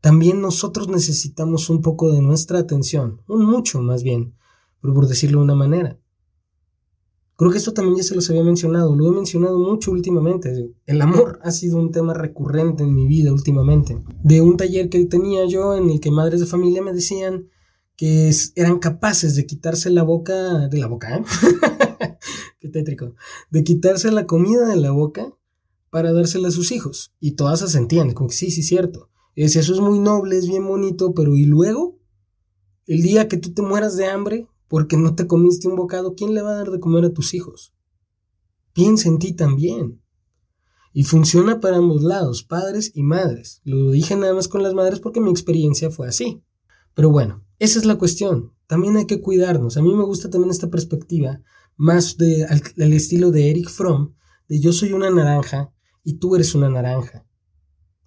También nosotros necesitamos un poco de nuestra atención, un mucho más bien, por decirlo de una manera. Creo que esto también ya se los había mencionado, lo he mencionado mucho últimamente. El amor ha sido un tema recurrente en mi vida últimamente. De un taller que tenía yo en el que madres de familia me decían que eran capaces de quitarse la boca, de la boca, ¿eh? Qué tétrico, de quitarse la comida de la boca para dársela a sus hijos. Y todas se sentían, como que sí, sí, cierto. Es, eso es muy noble, es bien bonito, pero ¿y luego? El día que tú te mueras de hambre, porque no te comiste un bocado, ¿quién le va a dar de comer a tus hijos? Piensa en ti también. Y funciona para ambos lados, padres y madres. Lo dije nada más con las madres porque mi experiencia fue así. Pero bueno, esa es la cuestión. También hay que cuidarnos. A mí me gusta también esta perspectiva, más de, al, estilo de Eric Fromm, de yo soy una naranja y tú eres una naranja.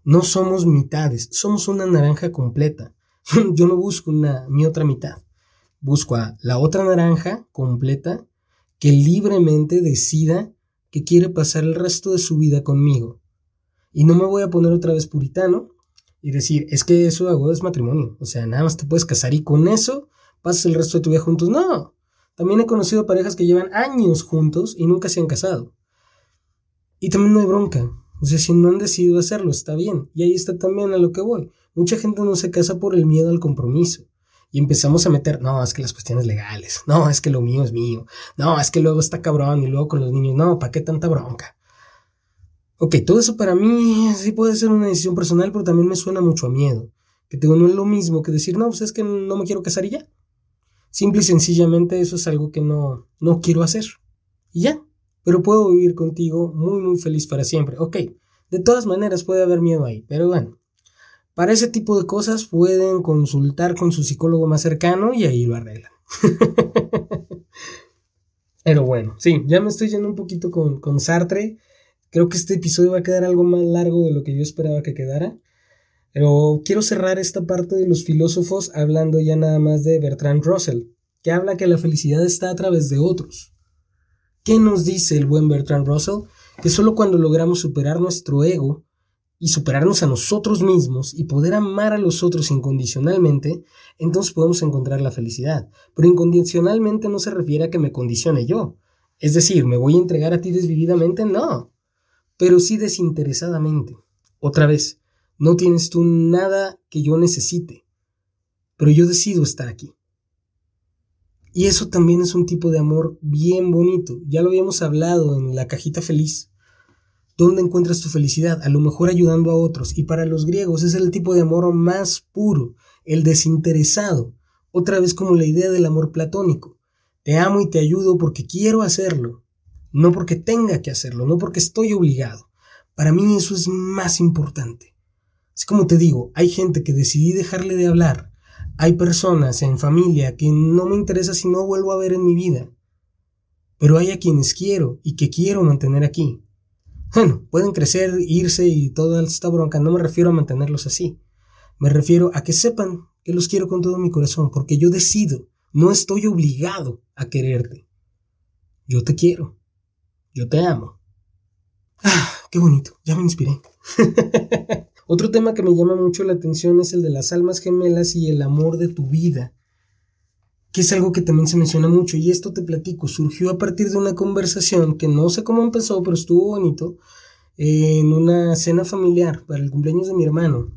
No somos mitades, somos una naranja completa. Yo no busco una, mi otra mitad busco a la otra naranja completa que libremente decida que quiere pasar el resto de su vida conmigo. Y no me voy a poner otra vez puritano y decir, es que eso hago es matrimonio. O sea, nada más te puedes casar y con eso pasas el resto de tu vida juntos. No. También he conocido parejas que llevan años juntos y nunca se han casado. Y también no hay bronca. O sea, si no han decidido hacerlo, está bien. Y ahí está también a lo que voy. Mucha gente no se casa por el miedo al compromiso y empezamos a meter, no, es que las cuestiones legales, no, es que lo mío es mío, no, es que luego está cabrón y luego con los niños, no, ¿para qué tanta bronca? Ok, todo eso para mí sí puede ser una decisión personal, pero también me suena mucho a miedo. Que tengo no es lo mismo que decir, no, pues es que no me quiero casar y ya. Simple y sencillamente eso es algo que no, no quiero hacer. Y ya. Pero puedo vivir contigo muy, muy feliz para siempre. Ok, de todas maneras puede haber miedo ahí, pero bueno. Para ese tipo de cosas pueden consultar con su psicólogo más cercano y ahí lo arreglan. Pero bueno, sí, ya me estoy yendo un poquito con, con Sartre. Creo que este episodio va a quedar algo más largo de lo que yo esperaba que quedara. Pero quiero cerrar esta parte de los filósofos hablando ya nada más de Bertrand Russell, que habla que la felicidad está a través de otros. ¿Qué nos dice el buen Bertrand Russell? Que solo cuando logramos superar nuestro ego y superarnos a nosotros mismos y poder amar a los otros incondicionalmente, entonces podemos encontrar la felicidad. Pero incondicionalmente no se refiere a que me condicione yo. Es decir, ¿me voy a entregar a ti desvividamente? No. Pero sí desinteresadamente. Otra vez, no tienes tú nada que yo necesite. Pero yo decido estar aquí. Y eso también es un tipo de amor bien bonito. Ya lo habíamos hablado en la cajita feliz. ¿Dónde encuentras tu felicidad? A lo mejor ayudando a otros. Y para los griegos es el tipo de amor más puro, el desinteresado. Otra vez como la idea del amor platónico. Te amo y te ayudo porque quiero hacerlo, no porque tenga que hacerlo, no porque estoy obligado. Para mí eso es más importante. Es como te digo, hay gente que decidí dejarle de hablar. Hay personas en familia que no me interesa si no vuelvo a ver en mi vida. Pero hay a quienes quiero y que quiero mantener aquí. Bueno, pueden crecer, irse y toda esta bronca. No me refiero a mantenerlos así. Me refiero a que sepan que los quiero con todo mi corazón, porque yo decido, no estoy obligado a quererte. Yo te quiero. Yo te amo. Ah, qué bonito, ya me inspiré. Otro tema que me llama mucho la atención es el de las almas gemelas y el amor de tu vida que es algo que también se menciona mucho, y esto te platico, surgió a partir de una conversación que no sé cómo empezó, pero estuvo bonito, en una cena familiar para el cumpleaños de mi hermano.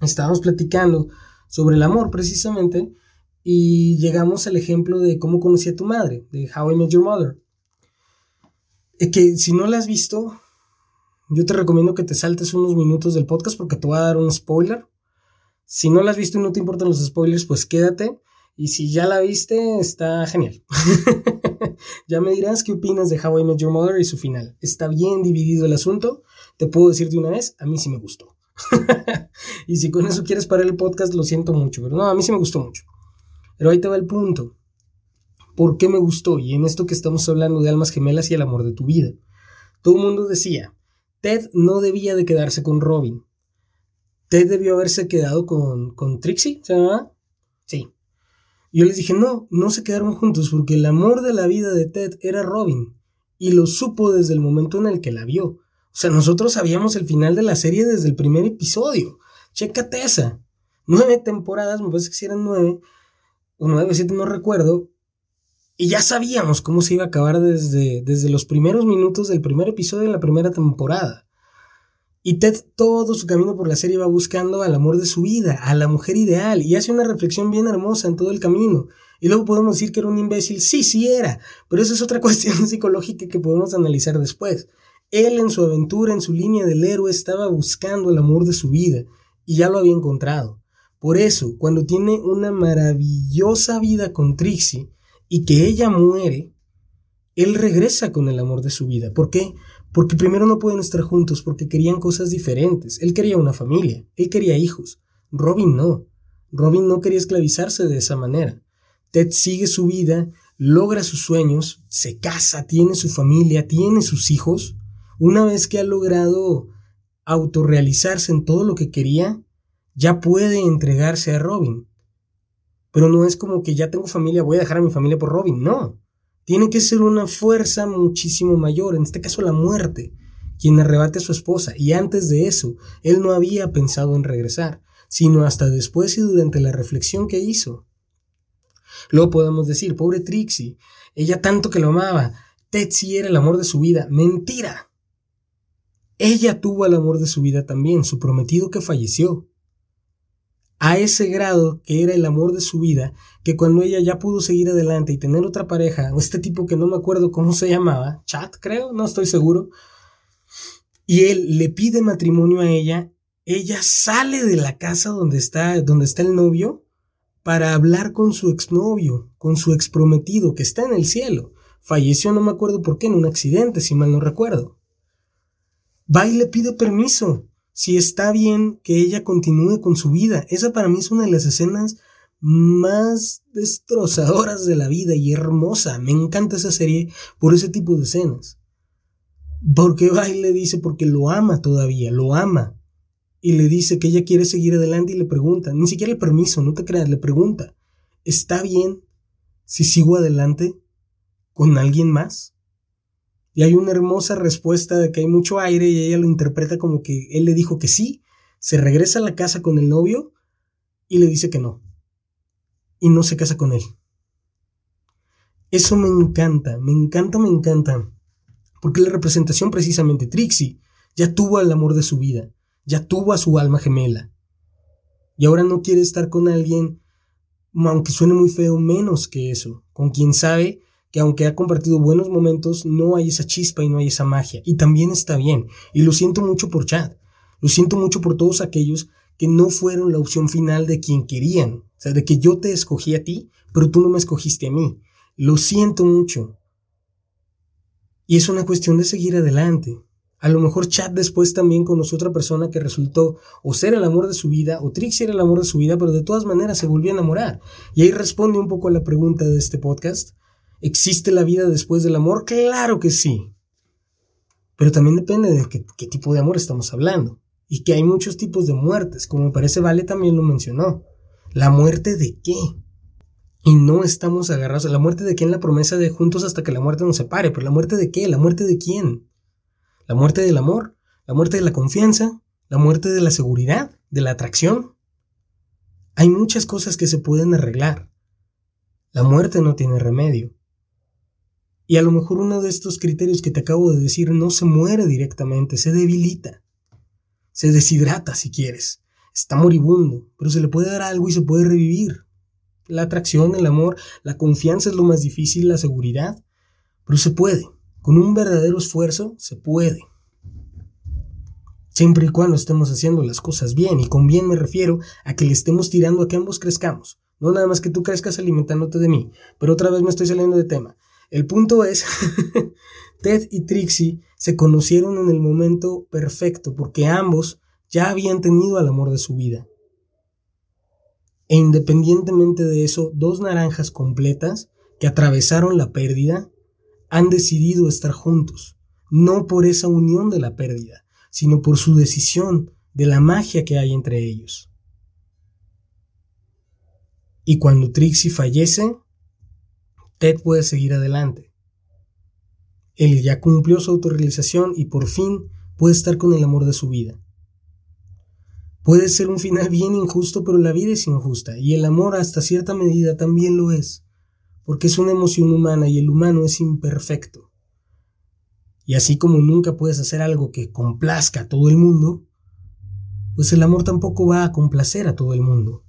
Estábamos platicando sobre el amor precisamente, y llegamos al ejemplo de cómo conocí a tu madre, de How I Met Your Mother. Eh, que si no la has visto, yo te recomiendo que te saltes unos minutos del podcast porque te voy a dar un spoiler. Si no la has visto y no te importan los spoilers, pues quédate y si ya la viste, está genial. ya me dirás qué opinas de How I Met Your Mother y su final. Está bien dividido el asunto. Te puedo decir de una vez, a mí sí me gustó. y si con eso quieres parar el podcast, lo siento mucho, pero no, a mí sí me gustó mucho. Pero ahí te va el punto. ¿Por qué me gustó? Y en esto que estamos hablando de almas gemelas y el amor de tu vida. Todo el mundo decía, Ted no debía de quedarse con Robin. Ted debió haberse quedado con, con Trixie, ¿se? Sí. Yo les dije, no, no se quedaron juntos porque el amor de la vida de Ted era Robin. Y lo supo desde el momento en el que la vio. O sea, nosotros sabíamos el final de la serie desde el primer episodio. Chécate esa. Nueve temporadas, me parece que si eran nueve, o nueve, siete, no recuerdo, y ya sabíamos cómo se iba a acabar desde, desde los primeros minutos del primer episodio de la primera temporada. Y Ted todo su camino por la serie va buscando al amor de su vida, a la mujer ideal, y hace una reflexión bien hermosa en todo el camino. Y luego podemos decir que era un imbécil. Sí, sí era, pero eso es otra cuestión psicológica que podemos analizar después. Él en su aventura, en su línea del héroe, estaba buscando el amor de su vida, y ya lo había encontrado. Por eso, cuando tiene una maravillosa vida con Trixie, y que ella muere, él regresa con el amor de su vida. ¿Por qué? Porque primero no pueden estar juntos porque querían cosas diferentes. Él quería una familia, él quería hijos. Robin no. Robin no quería esclavizarse de esa manera. Ted sigue su vida, logra sus sueños, se casa, tiene su familia, tiene sus hijos. Una vez que ha logrado autorrealizarse en todo lo que quería, ya puede entregarse a Robin. Pero no es como que ya tengo familia, voy a dejar a mi familia por Robin, no. Tiene que ser una fuerza muchísimo mayor, en este caso la muerte, quien arrebate a su esposa, y antes de eso, él no había pensado en regresar, sino hasta después y durante la reflexión que hizo. Luego podemos decir, pobre Trixie, ella tanto que lo amaba, Ted era el amor de su vida, mentira. Ella tuvo el amor de su vida también, su prometido que falleció a ese grado que era el amor de su vida, que cuando ella ya pudo seguir adelante y tener otra pareja, este tipo que no me acuerdo cómo se llamaba, Chat creo, no estoy seguro, y él le pide matrimonio a ella, ella sale de la casa donde está, donde está el novio para hablar con su exnovio, con su exprometido que está en el cielo. Falleció, no me acuerdo por qué, en un accidente, si mal no recuerdo. Va y le pide permiso si está bien que ella continúe con su vida. Esa para mí es una de las escenas más destrozadoras de la vida y hermosa. Me encanta esa serie por ese tipo de escenas. Porque va y le dice, porque lo ama todavía, lo ama. Y le dice que ella quiere seguir adelante y le pregunta, ni siquiera el permiso, no te creas, le pregunta, ¿está bien si sigo adelante con alguien más? Y hay una hermosa respuesta de que hay mucho aire y ella lo interpreta como que él le dijo que sí, se regresa a la casa con el novio y le dice que no. Y no se casa con él. Eso me encanta, me encanta, me encanta. Porque la representación precisamente, Trixie, ya tuvo el amor de su vida, ya tuvo a su alma gemela. Y ahora no quiere estar con alguien, aunque suene muy feo, menos que eso, con quien sabe que aunque ha compartido buenos momentos, no hay esa chispa y no hay esa magia. Y también está bien. Y lo siento mucho por Chad. Lo siento mucho por todos aquellos que no fueron la opción final de quien querían. O sea, de que yo te escogí a ti, pero tú no me escogiste a mí. Lo siento mucho. Y es una cuestión de seguir adelante. A lo mejor Chad después también conoció otra persona que resultó o ser el amor de su vida o Trixie era el amor de su vida, pero de todas maneras se volvió a enamorar. Y ahí responde un poco a la pregunta de este podcast. ¿Existe la vida después del amor? Claro que sí. Pero también depende de qué, tipo de amor estamos hablando. Y que hay muchos tipos de muertes, como me parece Vale también lo mencionó. ¿La muerte de qué? Y no estamos agarrados. ¿La muerte de qué en la promesa de juntos hasta que la muerte nos separe? ¿Pero la muerte de qué? ¿La muerte de quién? ¿La muerte del amor? ¿La muerte de la confianza? ¿La muerte de la seguridad? ¿De la atracción? Hay muchas cosas que se pueden arreglar. La muerte no tiene remedio. Y a lo mejor uno de estos criterios que te acabo de decir no se muere directamente, se debilita, se deshidrata si quieres, está moribundo, pero se le puede dar algo y se puede revivir. La atracción, el amor, la confianza es lo más difícil, la seguridad, pero se puede, con un verdadero esfuerzo se puede. Siempre y cuando estemos haciendo las cosas bien, y con bien me refiero a que le estemos tirando a que ambos crezcamos, no nada más que tú crezcas alimentándote de mí, pero otra vez me estoy saliendo de tema. El punto es, Ted y Trixie se conocieron en el momento perfecto porque ambos ya habían tenido al amor de su vida. E independientemente de eso, dos naranjas completas que atravesaron la pérdida han decidido estar juntos, no por esa unión de la pérdida, sino por su decisión de la magia que hay entre ellos. Y cuando Trixie fallece, Ted puede seguir adelante. Él ya cumplió su autorrealización y por fin puede estar con el amor de su vida. Puede ser un final bien injusto, pero la vida es injusta y el amor hasta cierta medida también lo es, porque es una emoción humana y el humano es imperfecto. Y así como nunca puedes hacer algo que complazca a todo el mundo, pues el amor tampoco va a complacer a todo el mundo.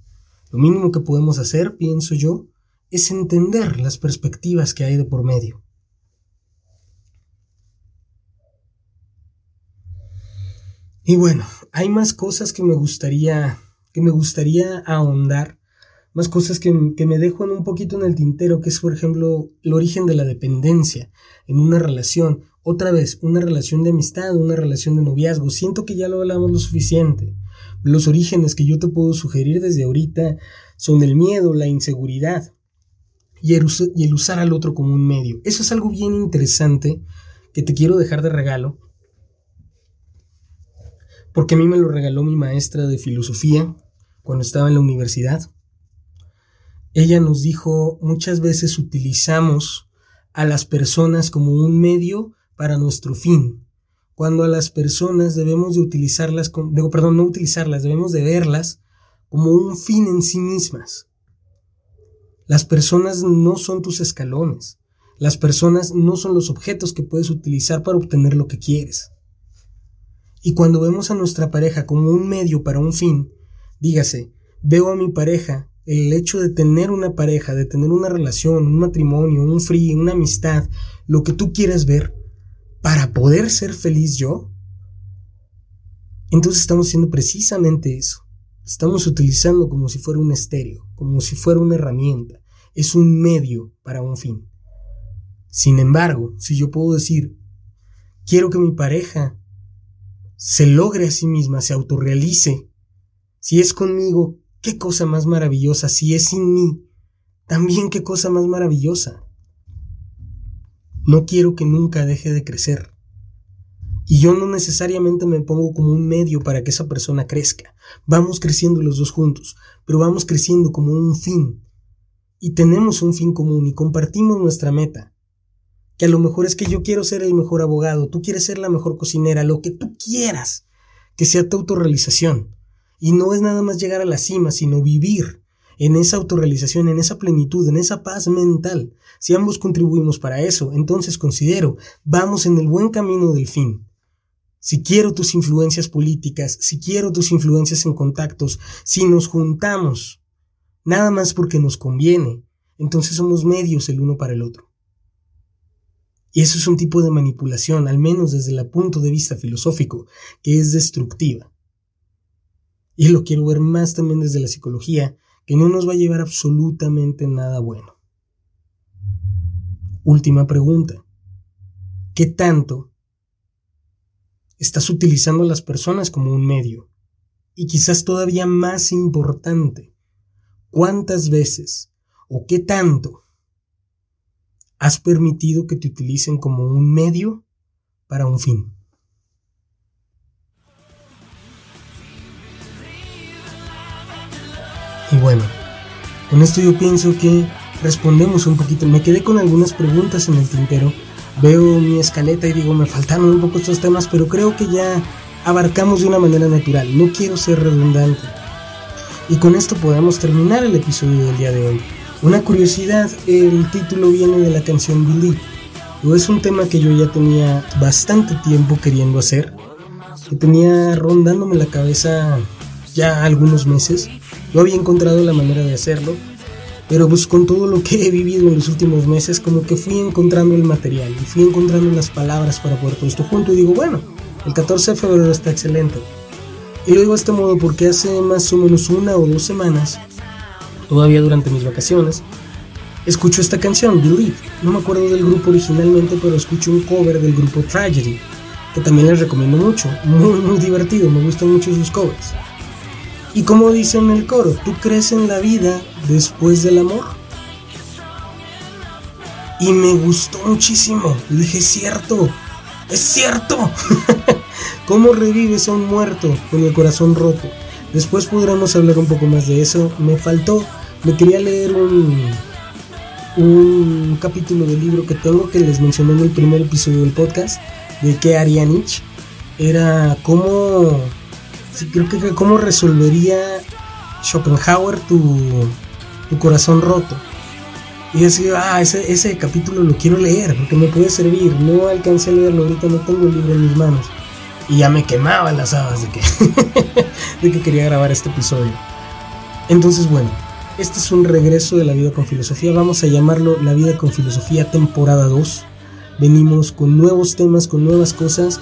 Lo mínimo que podemos hacer, pienso yo, es entender las perspectivas que hay de por medio. Y bueno, hay más cosas que me gustaría, que me gustaría ahondar, más cosas que, que me dejan un poquito en el tintero, que es por ejemplo el origen de la dependencia en una relación. Otra vez, una relación de amistad, una relación de noviazgo. Siento que ya lo hablamos lo suficiente. Los orígenes que yo te puedo sugerir desde ahorita son el miedo, la inseguridad y el usar al otro como un medio. Eso es algo bien interesante que te quiero dejar de regalo porque a mí me lo regaló mi maestra de filosofía cuando estaba en la universidad. Ella nos dijo, muchas veces utilizamos a las personas como un medio para nuestro fin, cuando a las personas debemos de utilizarlas, digo, perdón, no utilizarlas, debemos de verlas como un fin en sí mismas. Las personas no son tus escalones, las personas no son los objetos que puedes utilizar para obtener lo que quieres. Y cuando vemos a nuestra pareja como un medio para un fin, dígase, veo a mi pareja, el hecho de tener una pareja, de tener una relación, un matrimonio, un free, una amistad, lo que tú quieras ver, para poder ser feliz yo, entonces estamos haciendo precisamente eso. Estamos utilizando como si fuera un estéreo, como si fuera una herramienta. Es un medio para un fin. Sin embargo, si yo puedo decir, quiero que mi pareja se logre a sí misma, se autorrealice. Si es conmigo, qué cosa más maravillosa. Si es sin mí, también qué cosa más maravillosa. No quiero que nunca deje de crecer. Y yo no necesariamente me pongo como un medio para que esa persona crezca. Vamos creciendo los dos juntos, pero vamos creciendo como un fin. Y tenemos un fin común y compartimos nuestra meta que a lo mejor es que yo quiero ser el mejor abogado, tú quieres ser la mejor cocinera, lo que tú quieras, que sea tu autorrealización. Y no es nada más llegar a la cima, sino vivir en esa autorrealización, en esa plenitud, en esa paz mental. Si ambos contribuimos para eso, entonces considero, vamos en el buen camino del fin. Si quiero tus influencias políticas, si quiero tus influencias en contactos, si nos juntamos, nada más porque nos conviene, entonces somos medios el uno para el otro. Y eso es un tipo de manipulación, al menos desde el punto de vista filosófico, que es destructiva. Y lo quiero ver más también desde la psicología, que no nos va a llevar absolutamente nada bueno. Última pregunta. ¿Qué tanto estás utilizando a las personas como un medio? Y quizás todavía más importante, ¿cuántas veces o qué tanto has permitido que te utilicen como un medio para un fin. Y bueno, con esto yo pienso que respondemos un poquito. Me quedé con algunas preguntas en el tintero. Veo mi escaleta y digo, me faltaron un poco estos temas, pero creo que ya abarcamos de una manera natural. No quiero ser redundante. Y con esto podemos terminar el episodio del día de hoy. Una curiosidad, el título viene de la canción Believe. Es un tema que yo ya tenía bastante tiempo queriendo hacer, que tenía rondándome la cabeza ya algunos meses. No había encontrado la manera de hacerlo, pero pues con todo lo que he vivido en los últimos meses, como que fui encontrando el material y fui encontrando las palabras para poder todo esto junto y digo, bueno, el 14 de febrero está excelente. Y lo digo de este modo porque hace más o menos una o dos semanas todavía durante mis vacaciones, escucho esta canción, Believe. No me acuerdo del grupo originalmente, pero escucho un cover del grupo Tragedy, que también les recomiendo mucho. Muy, muy divertido, me gustan mucho sus covers. Y como dice en el coro, ¿tú crees en la vida después del amor? Y me gustó muchísimo. dije, cierto, es cierto. ¿Cómo revives a un muerto con el corazón roto? Después podremos hablar un poco más de eso. Me faltó, me quería leer un, un capítulo del libro que tengo que les mencioné en el primer episodio del podcast de qué haría Nietzsche. Era cómo creo que cómo resolvería Schopenhauer tu, tu corazón roto. Y así, ah, ese, ese capítulo lo quiero leer porque me puede servir. No alcancé a leerlo, ahorita no tengo el libro en mis manos. Y ya me quemaban las habas de que, de que quería grabar este episodio. Entonces, bueno, este es un regreso de la vida con filosofía. Vamos a llamarlo La vida con filosofía temporada 2. Venimos con nuevos temas, con nuevas cosas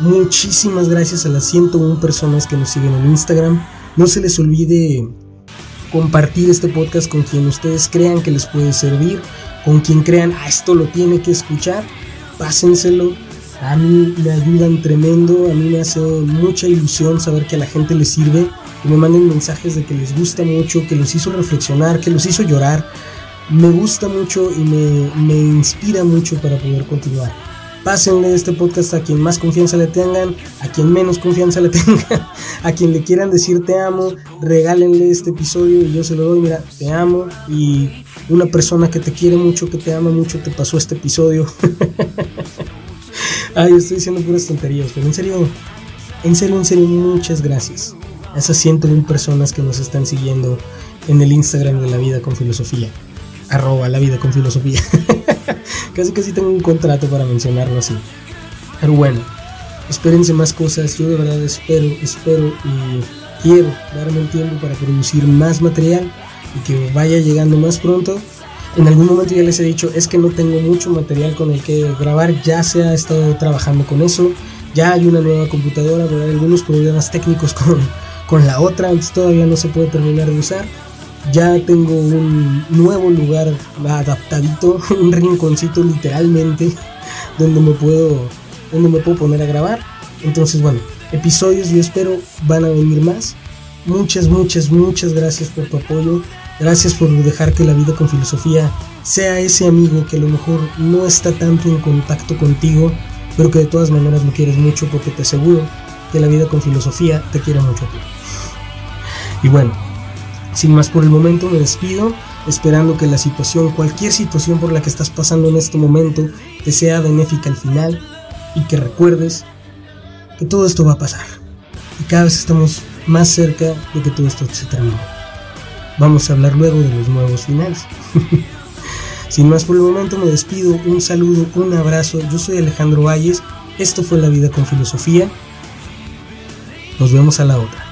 Muchísimas gracias a las 101 personas que nos siguen en Instagram. No se les olvide compartir este podcast con quien ustedes crean que les puede servir, con quien crean, ah, esto lo tiene que escuchar, pásenselo. A mí me ayudan tremendo, a mí me hace mucha ilusión saber que a la gente le sirve, que me manden mensajes de que les gusta mucho, que los hizo reflexionar, que los hizo llorar. Me gusta mucho y me, me inspira mucho para poder continuar. Pásenle este podcast a quien más confianza le tengan, a quien menos confianza le tengan, a quien le quieran decir te amo, regálenle este episodio y yo se lo doy, mira, te amo y una persona que te quiere mucho, que te ama mucho, te pasó este episodio. Ay, estoy diciendo puras tonterías, pero en serio, en serio, en serio, muchas gracias a esas 101 personas que nos están siguiendo en el Instagram de la vida con filosofía. Arroba la vida. Casi casi tengo un contrato para mencionarlo así. Pero bueno, espérense más cosas. Yo de verdad espero, espero y quiero darme el tiempo para producir más material y que vaya llegando más pronto. En algún momento ya les he dicho, es que no tengo mucho material con el que grabar, ya se ha estado trabajando con eso, ya hay una nueva computadora, pero hay algunos problemas técnicos con, con la otra, entonces todavía no se puede terminar de usar ya tengo un nuevo lugar adaptadito, un rinconcito literalmente, donde me puedo, donde me puedo poner a grabar. Entonces, bueno, episodios yo espero van a venir más. Muchas, muchas, muchas gracias por tu apoyo. Gracias por dejar que la vida con filosofía sea ese amigo que a lo mejor no está tanto en contacto contigo, pero que de todas maneras lo quieres mucho porque te aseguro que la vida con filosofía te quiere mucho a ti. Y bueno, sin más por el momento me despido, esperando que la situación, cualquier situación por la que estás pasando en este momento, te sea benéfica al final y que recuerdes que todo esto va a pasar. Y cada vez estamos más cerca de que todo esto se termine. Vamos a hablar luego de los nuevos finales. Sin más por el momento me despido, un saludo, un abrazo. Yo soy Alejandro Valles, esto fue La Vida con Filosofía. Nos vemos a la otra.